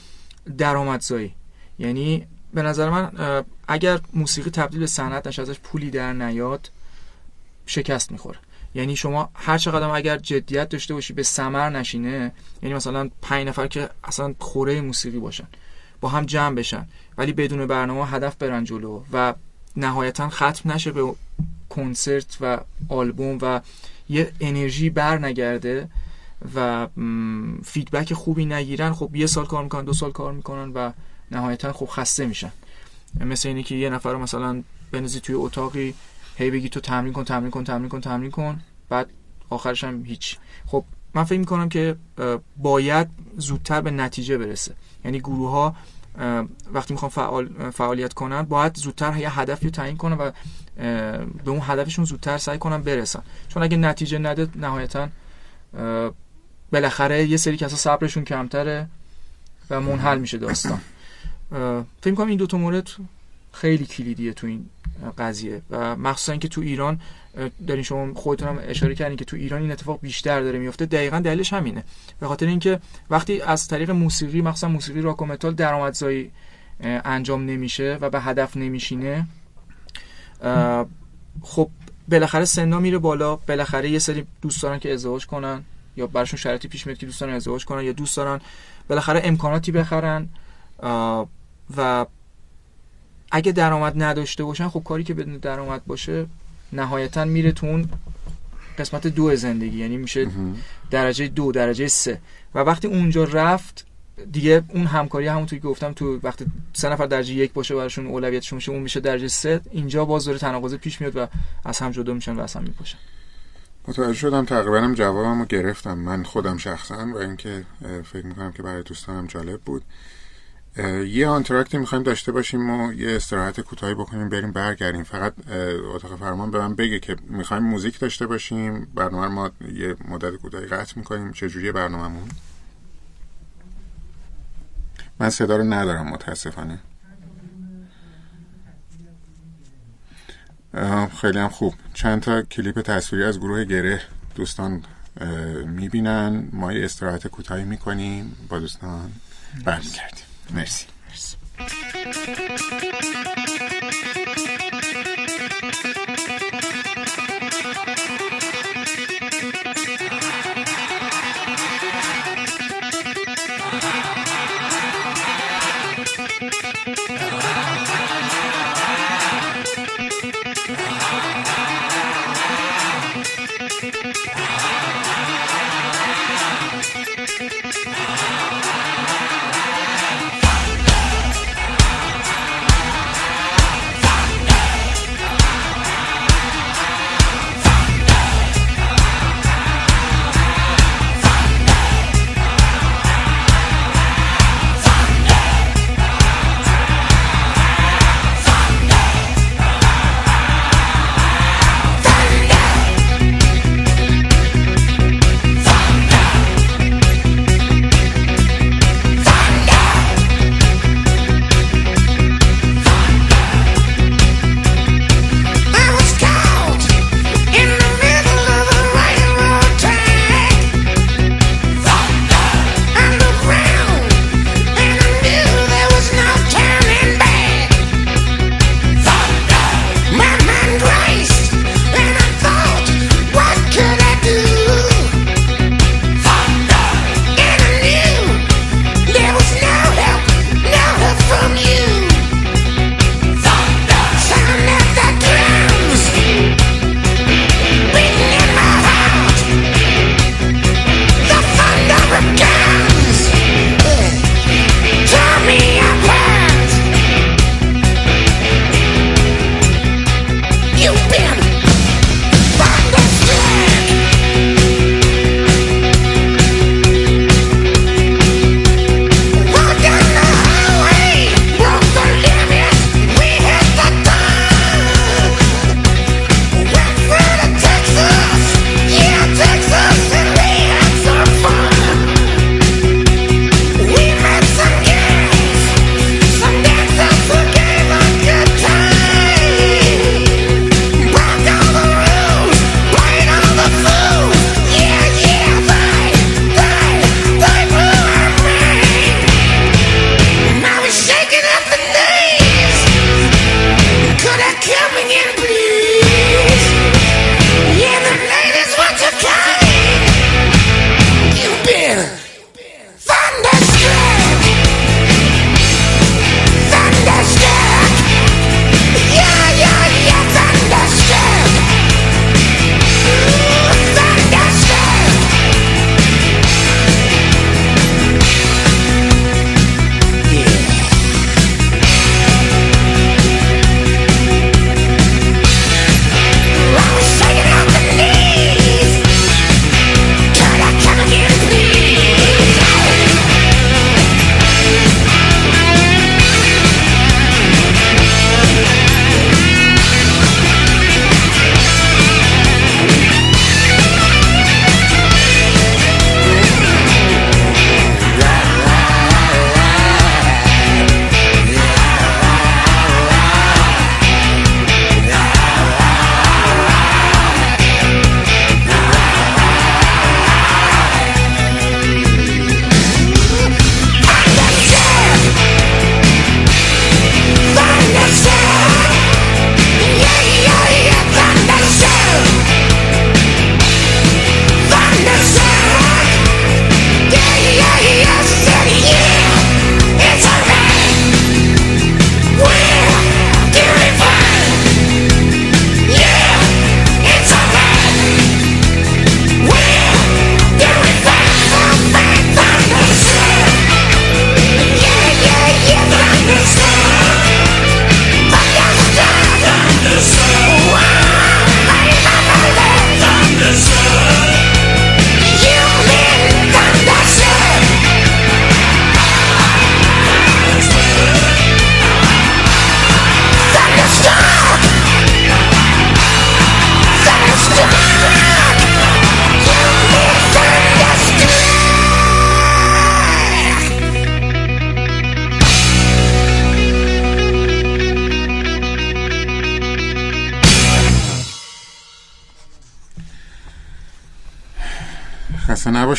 درآمدزایی. یعنی به نظر من اگر موسیقی تبدیل به صنعت نشه ازش پولی در نیاد شکست می‌خوره. یعنی شما هر چقدر اگر جدیت داشته باشی به ثمر نشینه یعنی مثلا پنج نفر که اصلا خوره موسیقی باشن با هم جمع بشن ولی بدون برنامه هدف برن جلو و نهایتا ختم نشه به کنسرت و آلبوم و یه انرژی بر نگرده و فیدبک خوبی نگیرن خب یه سال کار می‌کنن دو سال کار می‌کنن و نهایتا خب خسته میشن. مثل اینه که یه نفر رو مثلا بنزی توی اتاقی هی بگی تو تمرین کن تمرین کن تمرین کن تمرین کن بعد آخرش هم هیچ. خب من فکر می‌کنم که باید زودتر به نتیجه برسه. یعنی گروه ها وقتی می‌خوان فعال، فعالیت کنن باید زودتر یه هدفی رو تعیین کنن و به اون هدفشون زودتر سعی کنن برسن. چون اگه نتیجه نده نهایتا بالاخره یه سری کسا صبرشون کمتره و منحل میشه داستان. فکر کنم این دوتا مورد خیلی کلیدیه تو این قضیه و مخصوصا اینکه تو ایران دارین شما خودتون هم اشاره کردین که تو ایران این اتفاق بیشتر داره میفته دقیقا دلیلش همینه. به خاطر اینکه وقتی از طریق موسیقی مخصوصا موسیقی راک و متال درآمدزایی انجام نمیشه و به هدف نمیشینه خب بالاخره سنا میره بالا. بالاخره یه سری دوست دارن که ازدواج کنن. یا براشون شرطی پیش میاد که دوست دارن ازدواج کنن یا دوست دارن بالاخره امکاناتی بخرن و اگه درآمد نداشته باشن خب کاری که بدون درآمد باشه نهایتا میره تو اون قسمت دو زندگی یعنی میشه درجه دو درجه سه. و وقتی اونجا رفت دیگه اون همکاری همونطوری که گفتم تو وقتی سه نفر درجه یک باشه براشون اولویتشون میشه اون میشه درجه سه. اینجا باز داره تناقض پیش میاد و از هم جدا میشن و از هم میپاشن. متوجه شدم تقریبا هم جوابمو گرفتم. من خودم شخصا و اینکه فکر می‌کنم که برای دوستانم جالب بود. یه آنتراکتی می‌خوایم داشته باشیم و یه استراحت کوتاهی بکنیم بریم برگردیم. فقط اتاق فرمان به من بگه که می‌خوایم موزیک داشته باشیم. برنامه ما یه مدت کوتاهی قطع می‌کنیم. چجوری برنامهمون؟ من صدا رو ندارم متاسفانه. خیلی هم خوب. چند تا کلیپ تصویری از گروه گره دوستان می‌بینن. ما یه استراحت کوتاهی می‌کنیم. با دوستان برمیگردیم. مرسی. مرسی.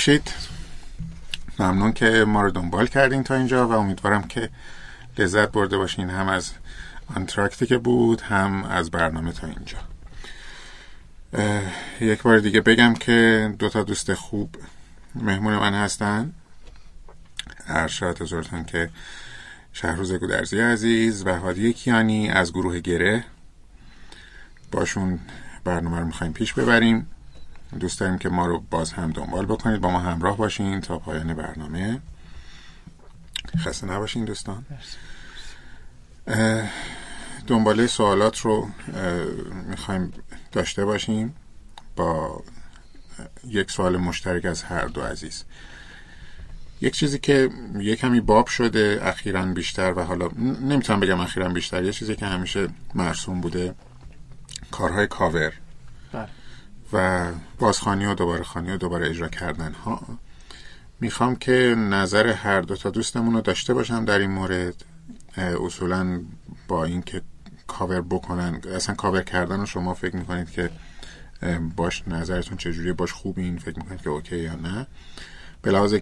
خسته نباشید ممنون که ما رو دنبال کردین تا اینجا و امیدوارم که لذت برده باشین هم از آنتراکتی که بود هم از برنامه تا اینجا. یک بار دیگه بگم که دو تا دوست خوب مهمون من هستن. ارشاد حضورتان که شهروز گودرزی عزیز و هادی کیانی از گروه گره. باشون برنامه رو می‌خوایم پیش ببریم. دوست داریم که ما رو باز هم دنبال بکنید با ما همراه باشین تا پایان برنامه. خسته نباشین دوستان. دنباله سوالات رو می‌خوایم داشته باشیم با یک سوال مشترک از هر دو عزیز. یک چیزی که یه کمی باب شده اخیرا بیشتر و حالا نمی‌تونم بگم اخیرا بیشتر یه چیزی که همیشه مرسوم بوده کارهای کاور. بله. و بازخوانی و دوباره خوانی و دوباره اجرا کردن ها می‌خوام که نظر هر دو تا دوستمون رو داشته باشم در این مورد. اصولا با اینکه کاور بکنن اصلا کاور کردن رو شما فکر می‌کنید که باش نظرتون چجوریه؟ باش خوب این فکر می‌کنید که OK یا نه؟ به لحاظ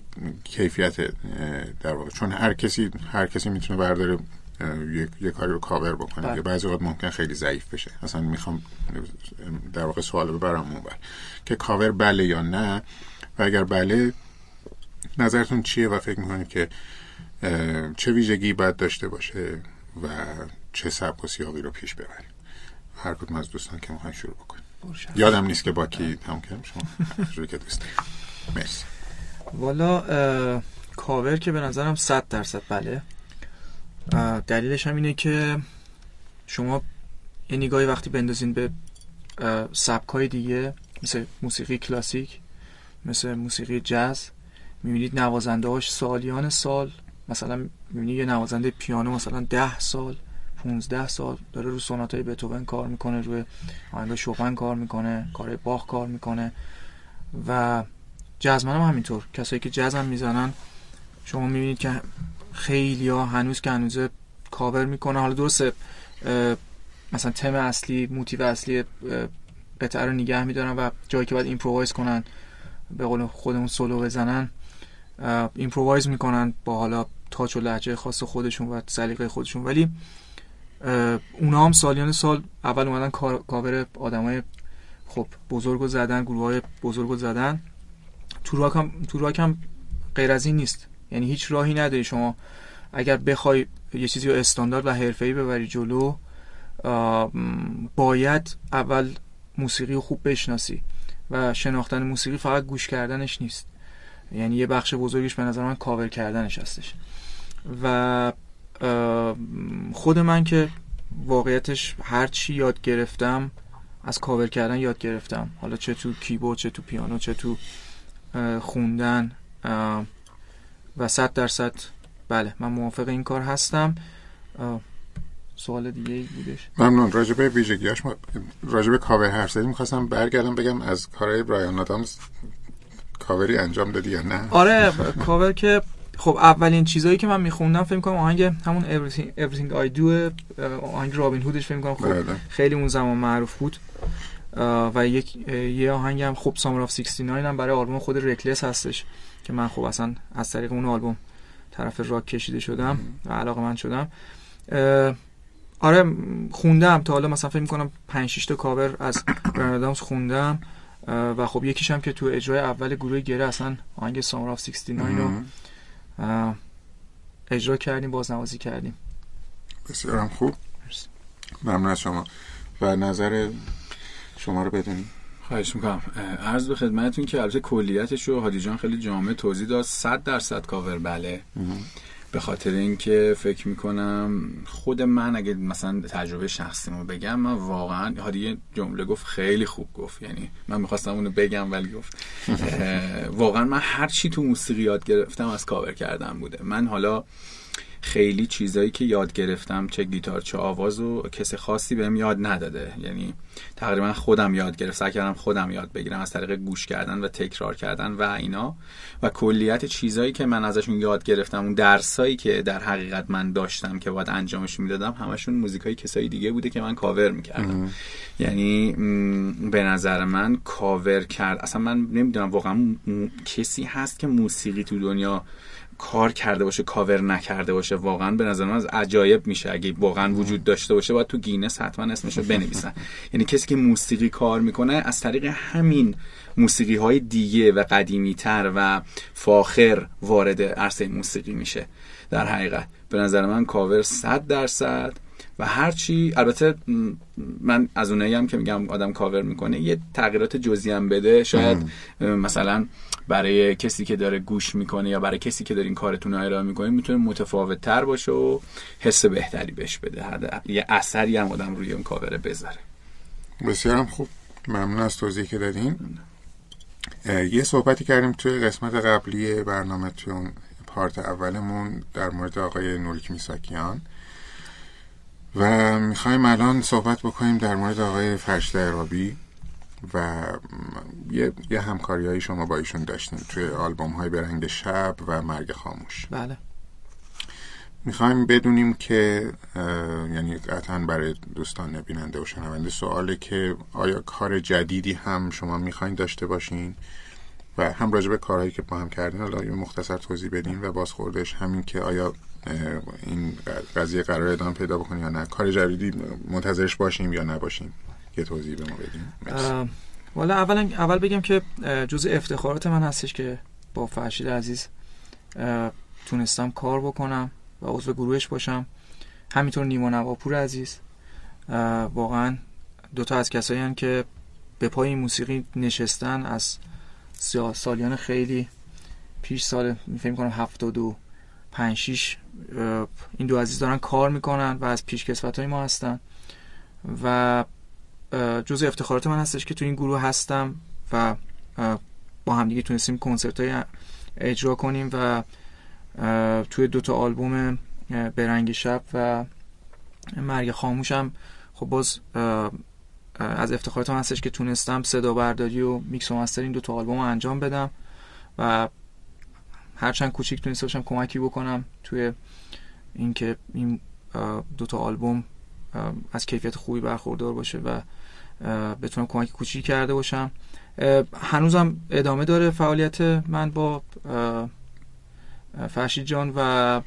کیفیت در واقع چون هر کسی هر کسی می‌تونه برداره یه کاری رو کاور بکنه بله. بعضی وقت ممکن خیلی ضعیف بشه. اصلا می‌خوام در واقع سوال ببرم اون بر که کاور بله یا نه و اگر بله نظرتون چیه و فکر می‌کنید که چه ویژگی باید داشته باشه و چه سبک و سیاقی رو پیش ببریم؟ هر کدوم از دوستان که می‌خواین شروع بکنیم یادم نیست که با کی تمام کردم. شما که دوست مرسی. والا کاور که به نظرم صد درصد بله. دلیلش هم اینه که شما یه نگاهی وقتی بندازین به سبک های دیگه مثل موسیقی کلاسیک مثل موسیقی جاز می‌بینید نوازنده هاش سالیان سال مثلا می‌بینید یه نوازنده پیانو مثلا ده سال 15 سال داره رو سونات های بتوون کار می‌کنه روی آهنگ شوپن کار می‌کنه کار باخ کار می‌کنه و jazzman هم همینطور. کسایی که jazz هم می‌زنن شما می‌بینید که خیلی ها هنوز که هنوز کاور می‌کنه. حالا درسته مثلا تم اصلی موتیو اصلی قطعه رو نگه میدارن و جایی که باید improvise کنن به قول خودمون سولو بزنن improvise می‌کنن با حالا touch و لهجه خاص خودشون و سلیقه خودشون. ولی اونا هم سالیان سال اول اومدن کاور آدمای خب بزرگ زدن گروه های بزرگ زدن. تو راک هم, تو راک هم غیر از این نیست. یعنی هیچ راهی نداری. شما اگر بخوای یه چیزی رو استاندارد و حرفه‌ای ببری جلو باید اول موسیقی رو خوب بشناسی و شناختن موسیقی فقط گوش کردنش نیست. یعنی یه بخش بزرگش به نظر من کاور کردنش هستش. و خود من که واقعیتش هر چی یاد گرفتم از کاور کردن یاد گرفتم. حالا چه تو کیبورد چه تو پیانو چه تو خوندن. و صد درصد بله من موافق این کار هستم. سوال دیگه ای بودش؟ ممنون. راجع به ویژگیاش ما راجبه کاور حرف زدیم. می‌خواستم برگردم بگم از کارهای برایان آدامز کاوری انجام دادی یا نه؟ آره کاور که خب اولین چیزایی که من میخوندم فکر کنم آهنگ همون Everything, Everything I Do آهنگ رابین هودش فکر کنم خب بله. خیلی اون زمان معروف بود. و یک یه آهنگ هم خب Summer of 69 هم برای آلبوم خود Reckless هستش. که من خب اصلا از طریق اون آلبوم طرف راک کشیده شدم و علاقه من شدم آره خوندم تا حالا مثلا فکر می‌کنم 5 6 تا کاور از برایان آدامز خوندم و خب یکیش هم که تو اجرای اول گروه گره اصلا آهنگ Summer of 69 رو اجرا کردیم بازنوازی کردیم. بسیار هم خوب ممنون از شما. و نظر شما رو بدونیم خواهش می‌کنم. عرض به خدمتتون که البته کلیتش رو هادی جان خیلی جامع توضیح داد. 100 درصد کاور بله. به خاطر اینکه فکر می‌کنم خود من اگه مثلا تجربه شخصیمو بگم من واقعا هادی جمله گفت خیلی خوب گفت. یعنی من می‌خواستم اونو بگم ولی گفت. (laughs) واقعا من هر چی تو موسیقی یاد گرفتم از کاور کردن بوده. من حالا خیلی چیزایی که یاد گرفتم چه گیتار چه آواز و کسی خاصی بهم یاد نداده. یعنی تقریبا خودم یاد گرفت سعی کردم خودم یاد بگیرم از طریق گوش کردن و تکرار کردن و اینا. و کلیت چیزایی که من ازشون یاد گرفتم اون درسایی که در حقیقت من داشتم که باید انجامش می‌دادم همشون موزیکای کسایی دیگه بوده که من کاور می‌کردم. یعنی به نظر من کاور کرد. اصلا من نمی‌دونم واقعا کسی هست که موسیقی تو دنیا کار کرده باشه کاور نکرده باشه واقعا به نظر من از عجایب میشه. اگه واقعا وجود داشته باشه باید تو گینس حتما اسمشو بنویسن. (laughs) یعنی کسی که موسیقی کار می‌کنه از طریق همین موسیقی های دیگه و قدیمی تر و فاخر وارد عرصه موسیقی میشه. در حقیقت به نظر من کاور صد درصد و هرچی البته من از اونایی هم که میگم آدم کاور می‌کنه یه تغییرات جزئی هم بده. شاید مثلا برای کسی که داره گوش می‌کنه یا برای کسی که داره این کارتون رو ارائه می‌کنه می‌تونه متفاوت تر باشه و حس بهتری بهش بده. یه اثری هم آدم روی اون کاور بذاره. بسیارم خوب. ممنون از توضیحی که دادین. یه صحبتی کردیم توی قسمت قبلی برنامه توی اون پارت اولمون در مورد آقای نوریک میساکیان و می‌خوایم الان صحبت بکنیم در مورد آقای فرشته عرابی. و یه, یه همکاری های شما با ایشون داشتیم توی آلبوم های برنگ شب و مرگ خاموش. بله. می‌خوایم بدونیم که یعنی قطعا برای دوستان بیننده و شنونده سواله که آیا کار جدیدی هم شما می‌خواین داشته باشین؟ و هم راجع به کارهایی که با هم کردین حالا یه مختصر توضیح بدین و بازخوردش همین که آیا این قضیه قرار ادامه پیدا بکنه یا نه. کار جدیدی منتظرش باشیم یا نباشیم؟ یه توضیح به ما بدیم والا اولا اول بگم که جز افتخارات من هستش که با فرشید عزیز تونستم کار بکنم و عضو گروهش باشم. همینطور نیما نواپور عزیز. واقعا دوتا از کسایی هن که به پای این موسیقی نشستن از سالیان خیلی پیش سال فکر کنم هفتاد و پنج شیش این دو عزیز دارن کار می‌کنن و از پیش ما هستن. و جز افتخارات من هستش که تو این گروه هستم و با همدیگه تونستیم کنسرت های اجرا کنیم و توی دوتا آلبوم برنگ شب و مرگ خاموشم خب باز از افتخارات من هستش که تونستم صدا برداری و میکس و مستر این دوتا آلبوم رو انجام بدم و هرچند کوچیک تونسته باشم کمکی بکنم توی اینکه این دوتا آلبوم از کیفیت خوبی برخوردار باشه و بتونم کمک کوچیک کرده باشم. هنوزم ادامه داره فعالیت من با فرشید جان و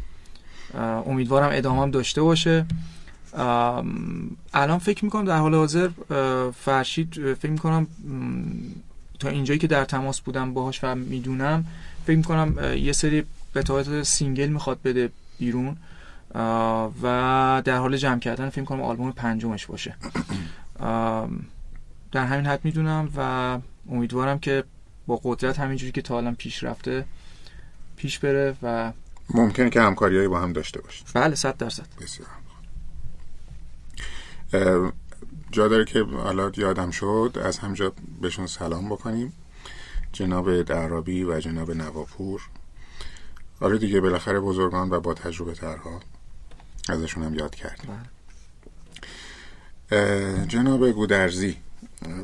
امیدوارم ادامه هم داشته باشه. الان فکر می‌کنم در حال حاضر فرشید فکر می‌کنم تا اینجایی که در تماس بودم باهاش و می‌دونم فکر می‌کنم یه سری قطعات single می‌خواد بده بیرون و در حال جمع کردن فکر کنم آلبوم پنجمش باشه. در همین حد می‌دونم و امیدوارم که با قدرت همینجوری که تا الان پیش رفته پیش بره و ممکنه که همکاریایی با هم داشته باشید بله صد درصد. بسیار جا داره که حالا یادم شد از همجا بهشون سلام بکنیم. جناب درابی و جناب نواپور. آره دیگه بالاخره بزرگان و با تجربه ترها ازشون هم یاد کردیم. جناب گودرزی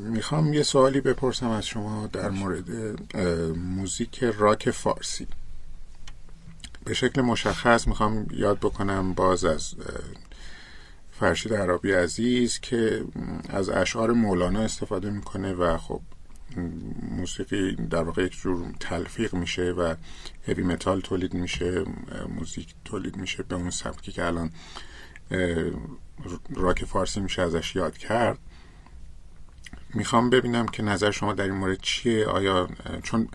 می‌خوام یه سوالی بپرسم از شما در مورد موزیک راک فارسی. به شکل مشخص می‌خوام یاد بکنم باز از فرشید عربی عزیز که از اشعار مولانا استفاده می‌کنه و خب موسیقی در واقع یک جور تلفیق میشه و هوی متال تولید میشه موزیک تولید میشه به اون سبکی که الان راک فارسی میشه ازش یاد کرد. می‌خوام ببینم که نظر شما در این مورد چیه؟ آیا چون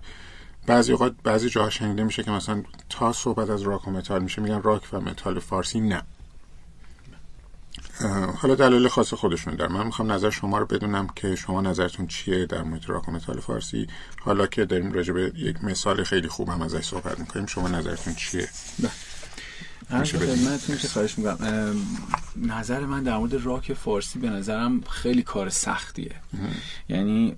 بعضی اوقات بعضی جاها شنیده میشه که مثلا تا صحبت از راک و متال میشه میگن راک و متال فارسی نه. حالا دلایل خاص خودشون دارم. من می‌خوام نظر شما رو بدونم که شما نظرتون چیه در مورد راک و متال فارسی. حالا که داریم راجع به یک مثال خیلی خوب هم ازش صحبت می‌کنیم شما نظرتون چیه؟ خدمتتون که خواهش می‌کنم. نظر من در مورد راک فارسی به نظرم خیلی کار سختیه. یعنی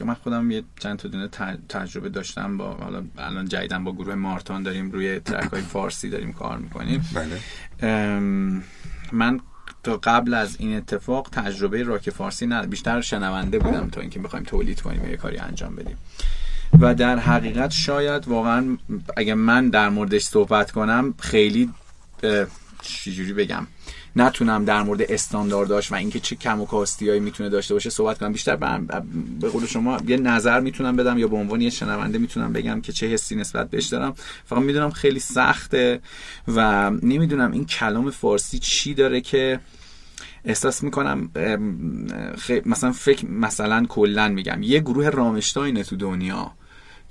من خودم یه چند تا دونه تجربه داشتم با حالا الان جدیدن با گروه مارتان داریم روی ترک های فارسی داریم کار می‌کنیم. بله. من تا قبل از این اتفاق تجربه راک فارسی نه بیشتر شنونده بودم تا اینکه بخوایم تولید کنیم یه کاری انجام بدیم. و در حقیقت شاید واقعا اگه من در موردش صحبت کنم خیلی چجوری بگم؟ نتونم در مورد استاندارداش و اینکه چه کم و کاستیایی می‌تونه داشته باشه صحبت کنم. بیشتر به قول شما یه نظر می‌تونم بدم یا به عنوان یه شنونده می‌تونم بگم که چه حسی نسبت بهش دارم. فقط می‌دونم خیلی سخته و نمی‌دونم این کلام فارسی چی داره که احساس می‌کنم مثلا فکر مثلا کلا میگم. یه گروه رامشتاینه تو دنیا.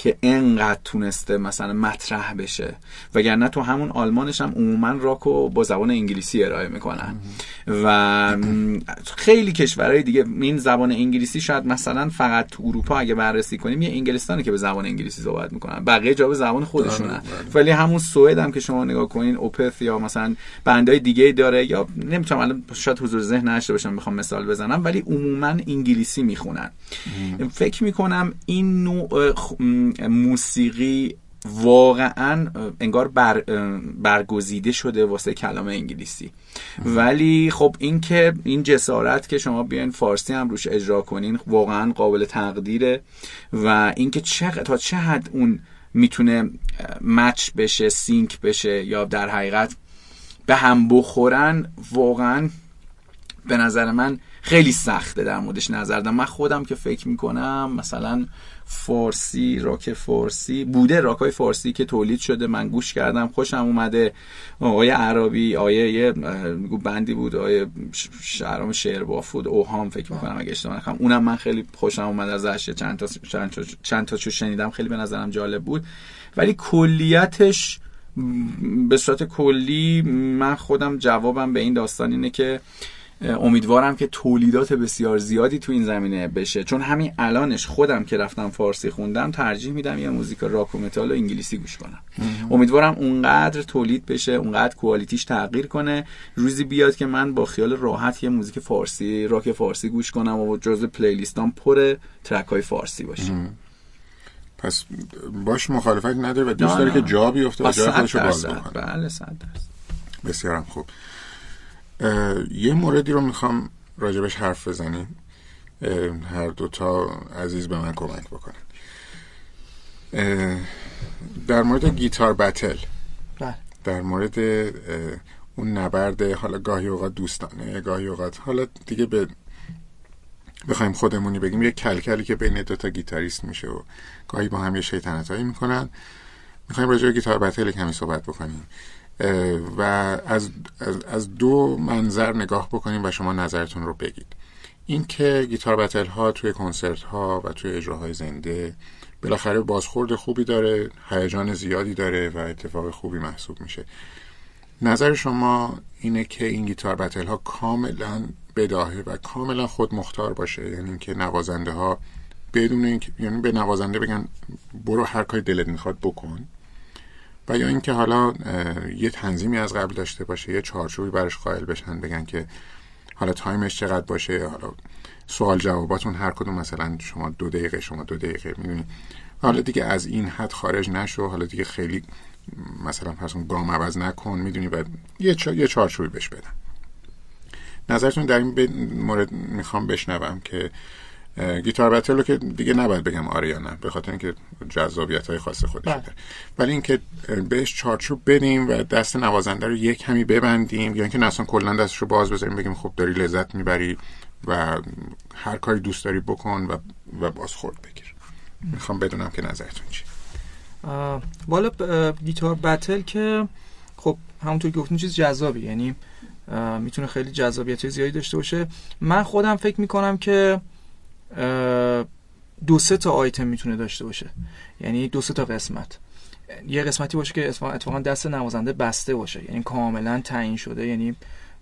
که انقدر تونسته مثلا مطرح بشه. وگرنه تو همون آلمانش هم عموما راکو با زبان انگلیسی ارائه می‌کنن. و (clears throat) خیلی کشورهای دیگه این زبان انگلیسی شاید مثلا فقط تو اروپا اگه بررسی کنیم یه انگلستانی که به زبان انگلیسی صحبت می‌کنن. بقیه جا به زبان خودشونن بله، بله. ولی همون سوئد هم که شما نگاه کنین اوپث یا مثلا بندای دیگه داره یا نمی‌تونم الان شاید حضور ذهن نشته باشم می‌خوام مثال بزنم ولی عموما انگلیسی می‌خونن. فکر می‌کنم این نوع موسیقی واقعا انگار بر برگزیده شده واسه کلام انگلیسی. ولی خب این که این جسارت که شما بیاین فارسی هم روش اجرا کنین واقعا قابل تقدیره و اینکه چه تا چه حد اون می‌تونه مچ بشه سینک بشه یا در حقیقت به هم بخورن واقعا به نظر من خیلی سخته در موردش نظر دارم من خودم که فکر می‌کنم مثلا فارسی راک فارسی بوده راکای فارسی که تولید شده من گوش کردم خوشم اومده. آقای عربی آیه یه بندی بود آیه شهرام شعر بافود اوهام فکر می‌کنم اگه اشتباه نکنم. اونم من خیلی خوشم اومد ازش. چند تا چند تا چند تا شنیدم خیلی به نظرم جالب بود. ولی کلیتش به صورت کلی من خودم جوابم به این داستان اینه که امیدوارم که تولیدات بسیار زیادی تو این زمینه بشه. چون همین الانش خودم که راک فارسی خوندم ترجیح میدم یه موزیک راک و متال و انگلیسی گوش کنم. امیدوارم اونقدر تولید بشه اونقدر quality ش تغییر کنه. روزی بیاد که من با خیال راحت یه موزیک فارسی راک فارسی گوش کنم و جزء playlist ام پر ترک های فارسی باشه پس باش مخالفت نداره و دوست داره که جا بیفته و جای خودش رو باز بکنه بله صد بسیارم خوب. یه موردی رو می‌خوام راجبش حرف بزنیم. هر دوتا عزیز به من کمک بکنن. در مورد گیتار بتل. بله. در مورد اون نبرد حالا گاهی اوقات دوستانه گاهی اوقات حالا دیگه به بخوایم خودمونی بگیم یه کلکلی که بین دوتا گیتاریست میشه و گاهی با هم یه شیطنتایی می‌کنن. می‌خوایم راجع به گیتار بتل کمی صحبت بکنیم. و از, از, دو منظر نگاه بکنیم و شما نظرتون رو بگید. این که گیتار بتل ها توی کنسرت ها و توی اجراهای زنده بالاخره بازخورد خوبی داره هیجان زیادی داره و اتفاق خوبی محسوب میشه. نظر شما اینه که این گیتار بتل ها کاملا بداهه و کاملا خود مختار باشه؟ یعنی اینکه نوازنده ها بدون اینکه یعنی به نوازنده بگن برو هر کاری دلت می‌خواد بکن. یا اینکه حالا یه تنظیمی از قبل داشته باشه یه چارچوبی برش قائل بشن بگن که حالا تایمش چقدر باشه حالا سوال جواباتون هر کدوم مثلا شما دو دقیقه شما دو دقیقه می‌دونی حالا دیگه از این حد خارج نشو حالا دیگه خیلی مثلا پس گام عوض نکن می‌دونی و یه. یه چارچوبی بهش بدن نظرتون در این مورد می‌خوام بشنوم که گیتار بتل رو که دیگه نباید بگم آره یا نه به خاطر اینکه جذابیت های خاص خودش بله. داره ولی اینکه بهش چارچوب بدیم و دست نوازنده رو یک کمی ببندیم یا اینکه نسان کلا دستش رو باز بذاریم بگیم خب داری لذت می‌بری و هر کاری دوست داری بکن و, و باز خورد بگیر. می‌خوام بدونم که نظرتون چی بالا گیتار بتل که خب همونطور که گفتیم چیز جذابی یعنی می‌تونه خیلی جذابیت زیادی داشته باشه. من خودم فکر می‌کنم که دو سه تا آیتم می‌تونه داشته باشه. یعنی دو سه تا قسمت. یه قسمتی باشه که اتفاقا دست نوازنده بسته باشه. یعنی کاملا تعیین شده. یعنی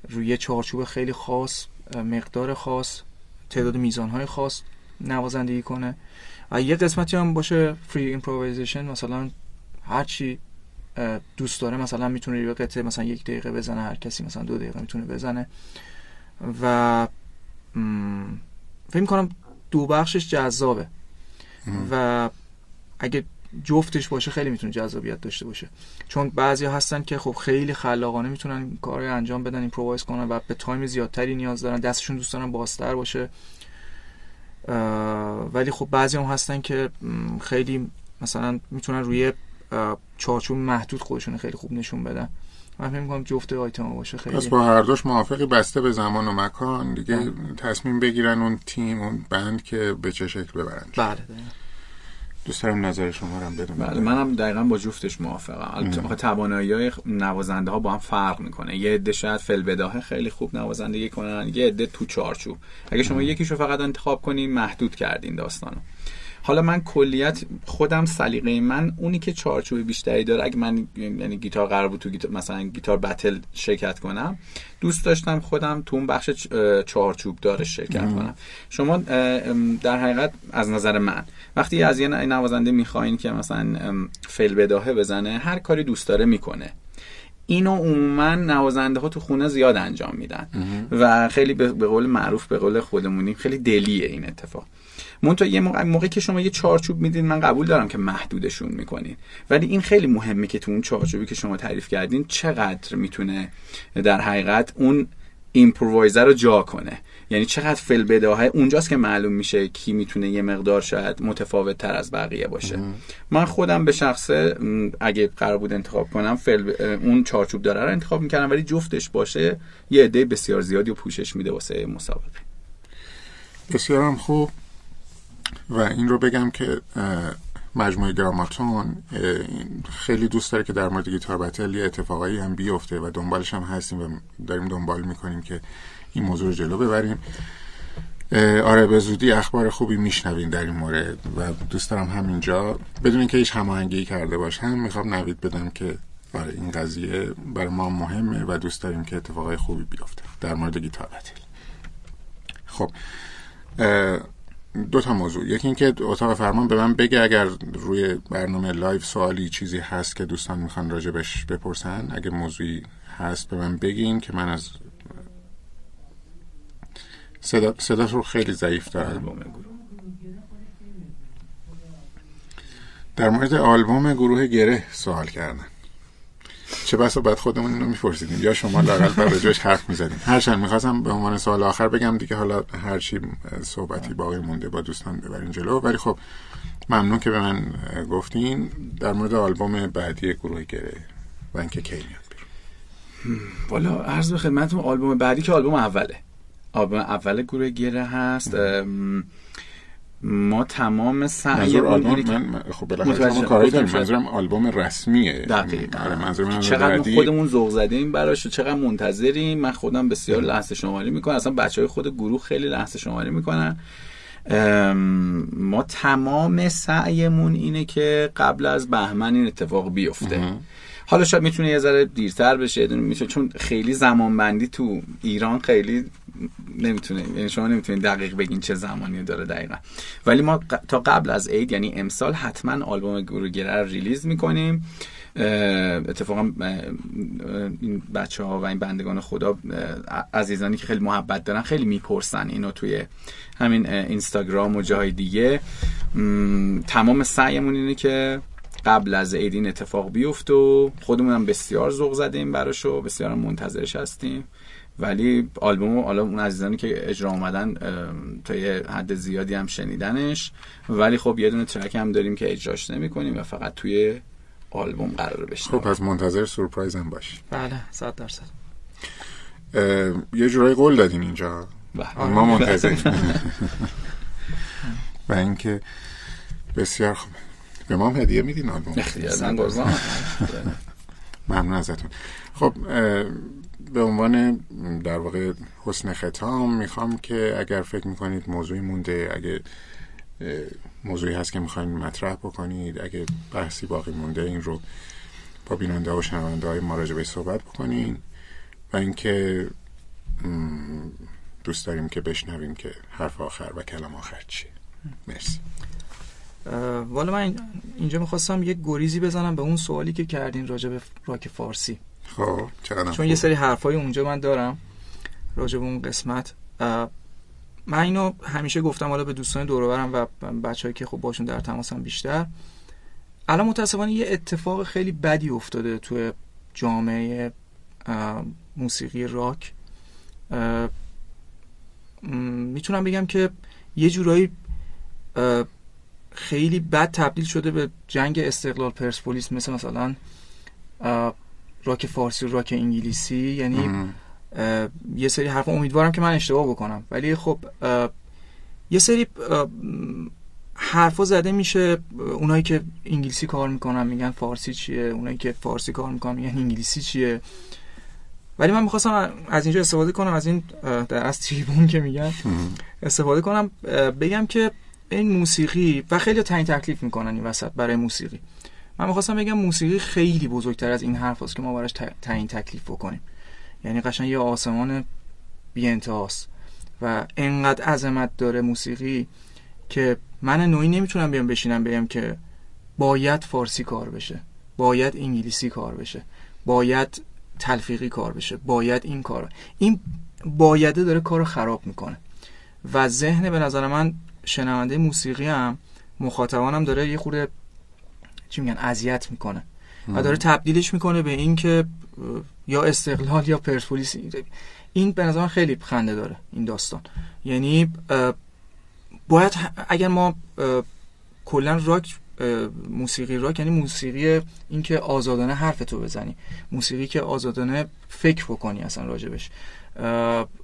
روی چارچوب خیلی خاص مقدار خاص تعداد میزانهای خاص نوازندگی کنه. و یه قسمتی هم باشه free improvisation مثلا هرچی دوست داره مثلا می‌تونه یه قطعه مثلا یک دقیقه بزنه. هر کسی مثلا دو دقیقه می‌تونه بزنه. و فکر کنم دو بخشش جذابه. و اگه جفتش باشه خیلی می‌تونه جذابیت داشته باشه. چون بعضی هستن که خب خیلی خلاقانه می‌تونن کار انجام بدن improvise کنن و به تایم زیادتری نیاز دارن دستشون دوست دارن بازتر باشه. ولی خب بعضی هم هستن که خیلی مثلا می‌تونن روی چارچوب محدود خودشون خیلی خوب نشون بدن. من فکر می‌کنم جفت آیتم باشه خیلی. پس با هر دوش موافقی بسته به زمان و مکان. دیگه بله. تصمیم بگیرن اون تیم اون بند که به چه شکل ببرن بله. دوست دارم نظر شما رو بدونم بله منم دقیقا با جفتش موافقم. البته توانایی های نوازنده ها با هم فرق می‌کنه. یه عده شاید فل بداهه خیلی خوب نوازندگی کنن یه عده تو چارچوب. اگه شما یکیشو فقط انتخاب کنین محدود کردین داستانو. حالا من کلیت خودم سلیقه من اونی که چارچوب بیشتری داره اگه من یعنی گیتار قرار بود تو گیتار مثلا گیتار بتل شرکت کنم دوست داشتم خودم تو اون بخش چارچوب داره شرکت کنم. شما در حقیقت از نظر من وقتی از یه نوازنده می‌خواین که مثلا فل بداهه بزنه هر کاری دوست داره می‌کنه. اینو عموما نوازنده ها تو خونه زیاد انجام میدن. و خیلی به قول معروف به قول خودمونی خیلی دلیه این اتفاق. منتها یه موقع موقعی که شما یه چارچوب میدین من قبول دارم که محدودشون می‌کنین. ولی این خیلی مهمه که تو اون چارچوبی که شما تعریف کردین چقدر می‌تونه در حقیقت اون ایمپرووایزر رو جا کنه. یعنی چقدر فل بداهه اونجاست که معلوم میشه کی می‌تونه یه مقدار شاید متفاوت تر از بقیه باشه. من خودم به شخصه اگه قرار بود انتخاب کنم فل اون چارچوب داره رو انتخاب می‌کردم ولی جفتش باشه یه عده بسیار زیادی و پوشش میده واسه مسابقه. بسیارم خوب. و این رو بگم که مجموعه گراماتون خیلی دوست داره که در مورد گیتار بتل یه اتفاقایی هم بیفته و دنبالش هم هستیم و داریم دنبال می‌کنیم که این موضوع رو جلو ببریم. آره به زودی اخبار خوبی میشنوین در این مورد و دوست دارم همینجا. بدون اینکه هیچ هماهنگی کرده باشم می‌خوام نوید بدم که آره این قضیه برای ما مهمه و دوست داریم که اتفاقای خوبی بیفته در مورد guitar battle. خب دو تا موضوع. یکی اینکه اتاق فرمان به من بگه اگر روی برنامه live سوالی چیزی هست که دوستان می‌خوان راجبش بپرسن اگه موضوعی هست به من بگین که من از صدا, صدا رو خیلی ضعیف دارم. در مورد آلبوم گروه گره سوال کردن. چه بسا بعد خودمون اینو میپرسیدیم. یا شما لاقل بر جاش حرف می‌زدیم هرچند می‌خواستم به عنوان سوال آخر بگم دیگه حالا هرچی صحبتی باقی مونده با دوستان ببرین جلو. ولی خب ممنون که به من گفتین. در مورد آلبوم بعدی گروه گره و اینکه کی میاد والا عرض به خدمتتون آلبوم بعدی که آلبوم اوله. آلبوم اول گروه گره هست. ما تمام سعی آلبوم من خب بالاخره کاری داریم. منظورم آلبوم رسمیه. دقیقاً. آره منظورم چقدر خودمون ذوق زدیم براش چقدر منتظریم. من خودم بسیار لحظه شماری می‌کنم. اصلا بچه های خود گروه خیلی لحظه شماری می‌کنن. ما تمام سعیمون اینه که قبل از بهمن این اتفاق بیفته. حالا شاید می‌تونه یه ذره دیرتر بشه می‌تونه چون خیلی زمان بندی تو ایران خیلی نمی‌تونه یعنی شما نمی‌تونید دقیق بگین چه زمانی داره دقیقا. ولی ما تا قبل از عید یعنی امسال حتما آلبوم گروه رو ریلیز می‌کنیم. اتفاقا این بچه ها و این بندگان خدا عزیزانی که خیلی محبت دارن خیلی می‌پرسن اینو توی همین اینستاگرام و جای دیگه. تمام سعیمون اینه که قبل از عید این اتفاق بیفت و خودمون هم بسیار ذوق زدیم براش و بسیار منتظرش هستیم. ولی آلبوم حالا اون عزیزانی که اجرا اومدن تا یه حد زیادی هم شنیدنش. ولی خب یه دونه ترک هم داریم که اجراش نمی کنیم و فقط توی آلبوم قرار بشنویم. خب پس منتظر سورپرایز هم باش بله صد درصد. یه جورایی قول دادین اینجا. بله. ما منتظریم. و اینکه بسیار خوب. به ما هم هدیه میدین آلبوم (laughs) ممنون ازتون. خب به عنوان در واقع حسن ختام می‌خوام که اگر فکر می‌کنید موضوعی مونده اگه موضوعی هست که می‌خواین مطرح بکنید اگه بحثی باقی مونده این رو با بیننده و شنونده های ما راجبه صحبت بکنین و اینکه دوست داریم که بشنویم که حرف آخر و کلام آخر چیه. مرسی. والا من اینجا می‌خواستم یک گریزی بزنم به اون سوالی که کردین راجع به راک فارسی. خب چون یه سری حرفای اونجا من دارم راجع به اون قسمت. من اینو همیشه گفتم حالا به دوستان دورورم و بچه‌ای که خب باشون در تماسم بیشتر. الان متاسفانه یه اتفاق خیلی بدی افتاده توی جامعه موسیقی راک. می‌تونم بگم که یه جورایی خیلی بد تبدیل شده به جنگ استقلال پرسپولیس مثل مثلا راک فارسی و راک انگلیسی. یعنی یه سری حرف امیدوارم که من اشتباه بکنم. ولی خب یه سری حرفا زده میشه. اونایی که انگلیسی کار می‌کنن میگن فارسی چیه. اونایی که فارسی کار می‌کنن میگن انگلیسی چیه. ولی من می‌خواستم از اینجا استفاده کنم از این در از تریبون که میگن استفاده کنم بگم که این موسیقی و خیلی تعیین تکلیف می‌کنن این وسط برای موسیقی. من می‌خواستم بگم موسیقی خیلی بزرگتر از این حرف هست که ما براش تعیین تکلیف بکنیم. یعنی قشنگ یه آسمان بی و انقدر عظمت داره موسیقی که من نوعی نمی‌تونم بیام بشینم بگم که باید فارسی کار بشه باید انگلیسی کار بشه باید تلفیقی کار بشه باید این کار این بایده داره کار خراب می‌کنه. و ذهن به نظر من شنونده موسیقی هم مخاطبانم داره یه خورده چی میگن اذیت می‌کنه. و داره تبدیلش می‌کنه به این که یا استقلال یا پرسپولیس. این به نظر من خیلی خنده داره این داستان. یعنی باید اگر ما کلا راک موسیقی راک یعنی موسیقی این که آزادانه حرف تو بزنی موسیقی که آزادانه فکر بکنی اصلا راجبش.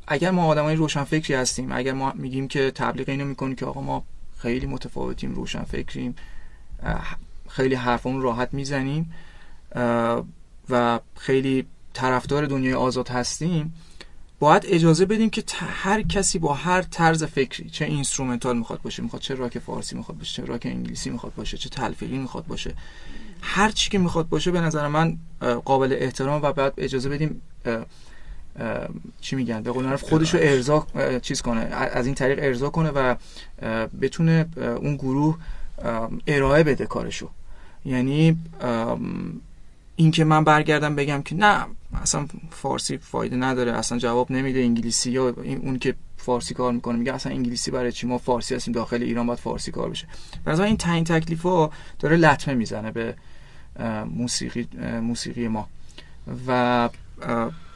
اگر ما آدمای روشن فکری هستیم اگر ما میگیم که تبلیغ اینو می‌کنیم که آقا ما خیلی متفاوتیم روشن فکریم خیلی حرفمون راحت می‌زنیم و خیلی طرفدار دنیای آزاد هستیم باید اجازه بدیم که هر کسی با هر طرز فکری چه instrumental می‌خواد باشه می‌خواد چه راک فارسی می‌خواد باشه چه راک انگلیسی می‌خواد باشه چه تلفیقی می‌خواد باشه هر چی که می‌خواد باشه به نظر من قابل احترام و بعد اجازه بدیم چی میگن؟ به قول خودش رو ارضا چیز کنه از این طریق ارضا کنه و بتونه اون گروه ارائه بده کارشو. یعنی اینکه من برگردم بگم که نه اصلا فارسی فایده نداره اصلا جواب نمیده انگلیسی یا اون که فارسی کار می‌کنه میگه اصلا انگلیسی برای چی؟ ما فارسی هستیم داخل ایران باید فارسی کار بشه. برای این تعیین تکلیف ها داره لطمه می‌زنه به موسیقی موسیقی ما. و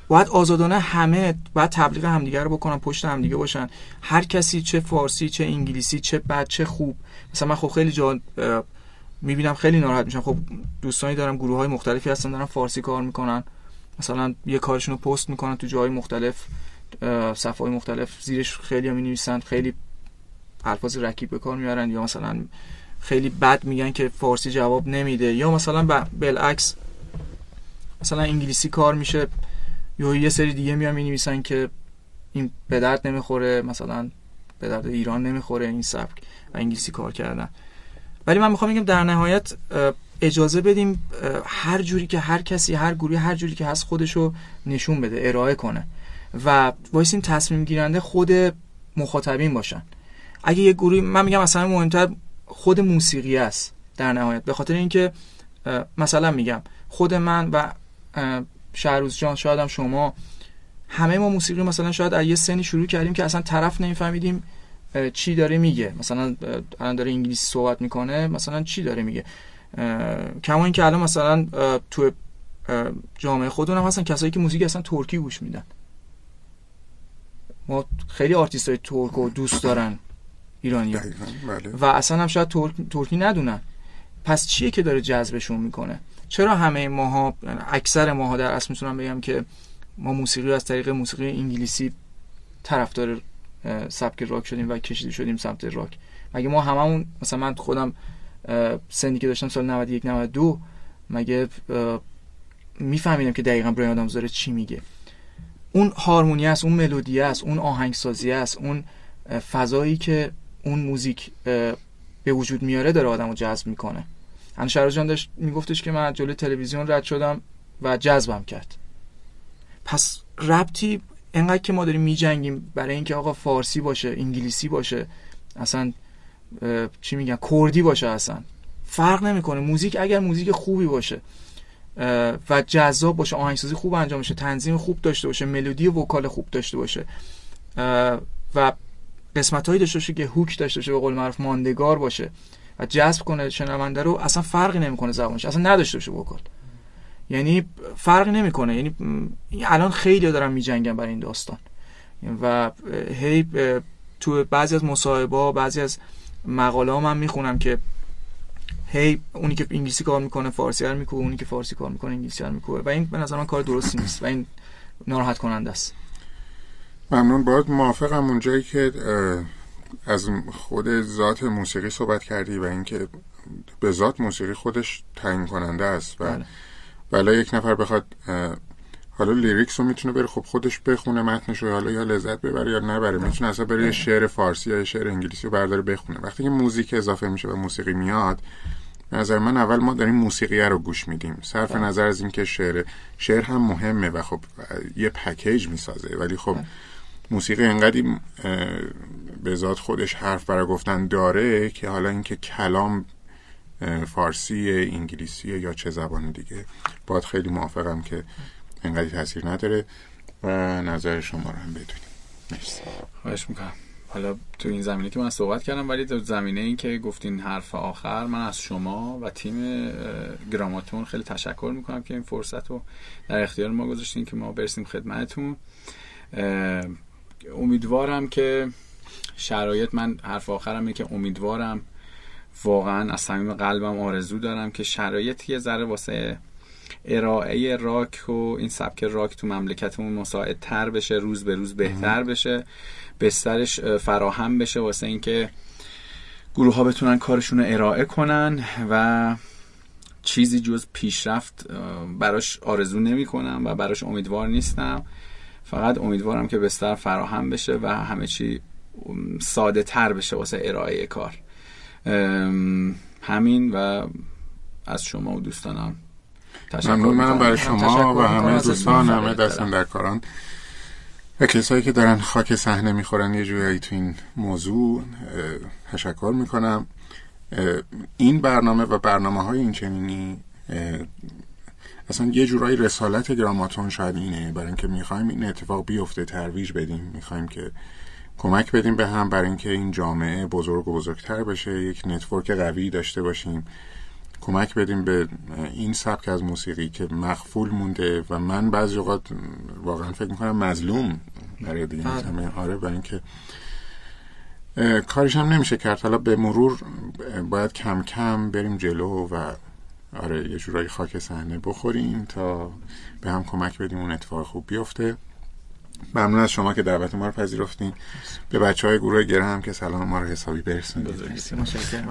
باید آزادانه همه باید تبلیغ همدیگه رو بکنن پشت همدیگه باشن. هر کسی چه فارسی چه انگلیسی چه بد چه خوب. مثلا من خب خیلی جا می‌بینم خیلی ناراحت میشم. خب دوستانی دارم گروه های مختلفی هستن دارن فارسی کار می‌کنن. مثلا یه کارشون رو پست می‌کنن تو جای مختلف صفحه های مختلف. زیرش خیلی هم نویسن خیلی الفاظ رکیب به کار میارن یا مثلا خیلی بد میگن که فارسی جواب نمیده. یا مثلا بالعکس مثلا انگلیسی کار میشه. یا یه سری دیگه میان می نویسن که این به درد نمی‌خوره مثلا به درد ایران نمی‌خوره این سبک و انگلیسی کار کردن. ولی من می‌خوام بگم در نهایت اجازه بدیم هر جوری که هر کسی هر گروهی هر جوری که هست خودشو نشون بده ارائه کنه و این تصمیم گیرنده خود مخاطبین باشن. اگه یه گروهی من میگم مثلا مهمتر خود موسیقی است در نهایت. به خاطر اینکه مثلا میگم خود من و شهروز جان شاید هم شما. همه ما موسیقی مثلا شاید از یه سنی شروع کردیم که اصلا طرف نمیفهمیدیم چی داره میگه. مثلا الان داره انگلیسی صحبت می‌کنه مثلا چی داره میگه. کما اینکه الان مثلا تو جامعه خودمون هستن کسایی که موزیک اصلا ترکی گوش میدن. ما خیلی آرتیست های ترک و دوست دارن ایرانی بله. و اصلا هم شاید ترکی ندونن. پس چیه که داره جذبشون می‌کنه؟ چرا همه ماها اکثر ماها در اصل می‌تونم بگم که ما موسیقی از طریق موسیقی انگلیسی طرفدار سبک راک شدیم و کشیده شدیم سمت راک. مگه ما هممون مثلا من خودم سنی که داشتم سال 91 92 مگه میفهمیدم که دقیقا برای آدم داره چی میگه. اون هارمونی است اون ملودی است اون آهنگسازی است اون فضایی که اون موزیک به وجود میاره داره آدمو جذب می‌کنه. انشار جان داشت میگفتش که من جلوی تلویزیون رد شدم و جذبم کرد. پس ربطی انقدر که ما داریم میجنگیم برای اینکه آقا فارسی باشه انگلیسی باشه اصلا چی میگن کردی باشه اصلا. فرق نمی‌کنه. موزیک اگر موزیک خوبی باشه و جذاب باشه آهنگسازی خوب انجام بشه تنظیم خوب داشته باشه ملودی و وکال خوب داشته باشه و قسمت هایی داشته باشه که هوک داشته باشه به قول معروف ماندگار باشه. و جذب کنه شنونده رو اصلا فرقی نمی‌کنه زبانش اصلا نداشته باشه وکال. یعنی فرقی نمی‌کنه یعنی الان خیلی دارن میجنگن برای این داستان. و هی تو بعضی از مصاحبه بعضی از مقاله ها من می‌خونم که هی اونی که انگلیسی کار می‌کنه فارسی هر می‌کنه اونی که فارسی کار می‌کنه انگلیسی هر می‌کنه و این به نظر من کار درستی نیست و این ناراحت کننده است. ممنون. باید موافقم اونجایی که از خود ذات موسیقی صحبت کردی و اینکه به ذات موسیقی خودش تعیین کننده است و بله. بله یک نفر بخواد حالا لیریکس رو می‌تونه بره خب خودش بخونه متنش رو حالا یا لذت ببره یا نبره می‌تونه اصلا بره شعر فارسی یا شعر انگلیسی رو برداره بخونه وقتی که موزیک اضافه میشه و موسیقی میاد نظر من اول ما داریم موسیقی رو گوش میدیم صرف بله. نظر از اینکه شعر شعر هم مهمه و خب یه پکیج می‌سازه ولی خب بله. موسیقی انقدر به خودش حرف برای گفتن داره که حالا اینکه کلام فارسی انگلیسی یا چه زبان دیگه. باید خیلی موافقم که انقدر تاثیر نداره و نظر شما رو هم بدونیم. مرسی. خواهش می‌کنم. حالا تو این زمینه که من صحبت کردم ولی تو زمینه این که گفتین حرف آخر من از شما و تیم گراماتون خیلی تشکر می‌کنم که این فرصت رو در اختیار ما گذاشتین که ما برسیم خدمتتون. امیدوارم که شرایط من حرف آخرم اینه که امیدوارم واقعا از صمیم قلبم آرزو دارم که شرایط یه ذره واسه ارائه راک و این سبک راک تو مملکتمون مساعد تر بشه روز به روز بهتر بشه بسترش فراهم بشه واسه اینکه گروه ها بتونن کارشون رو ارائه کنن و چیزی جز پیشرفت براش آرزو نمی کنم و براش امیدوار نیستم. فقط امیدوارم که بستر فراهم بشه و همه چی ساده تر بشه واسه ارائه کار. همین و از شما و دوستانم ممنون. منم برای شما و همه دوستان همه دستن در کاران. و کسایی که دارن خاک صحنه می‌خورن یه جوری تو این موضوع تشکر می‌کنم. این برنامه و برنامه های این چنینی اصلا یه جورایی رسالت گراماتون شاید اینه. برای اینکه می‌خوایم این اتفاق بیفته ترویج بدیم. می‌خوایم که کمک بدیم به هم برای اینکه این جامعه بزرگ و بزرگتر بشه یک network قوی داشته باشیم. کمک بدیم به این سبک از موسیقی که مغفول مونده و من بعضی اوقات واقعا فکر می‌کنم مظلوم برای دیگه بله. آره برای اینکه کارش هم نمیشه کرد. حالا به مرور باید کم کم بریم جلو و آره یه جورایی خاک صحنه بخوریم تا به هم کمک بدیم اون اتفاق خوب بیفته. ممنون از شما که دعوت ما رو پذیرفتین. به بچه های گروه گره هم که سلام ما رو حسابی برسونید.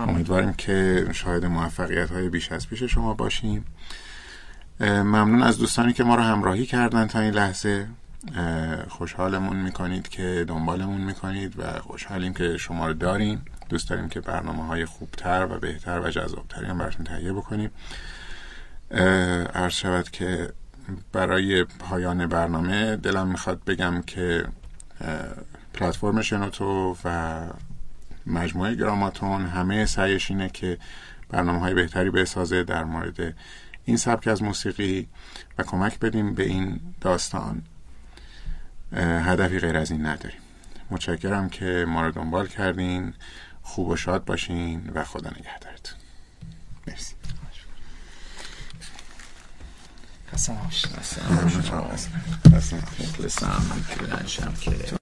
امیدواریم که شاهد موفقیت های بیش از پیش شما باشیم. ممنون از دوستانی که ما رو همراهی کردن تا این لحظه. خوشحالمون می‌کنید که دنبالمون می‌کنید و خوشحالیم که شما رو داریم. دوست داریم که برنامه های خوبتر و بهتر و جذابتری هم براتون تهیه بکنیم. عرض شود که برای پایان برنامه دلم می‌خواد بگم که پلتفرم شنوتو و مجموعه گراماتون همه سعیش اینه که برنامه های بهتری بسازه در مورد این سبک از موسیقی و کمک بدیم به این داستان. هدفی غیر از این نداریم. متشکرم که ما رو دنبال کردین. خوب و شاد باشین و خدا نگهدارتون. مرسی. Köszönöm. Köszönöm. Köszönöm. Köszönöm. Köszönöm. Köszönöm. Köszönöm.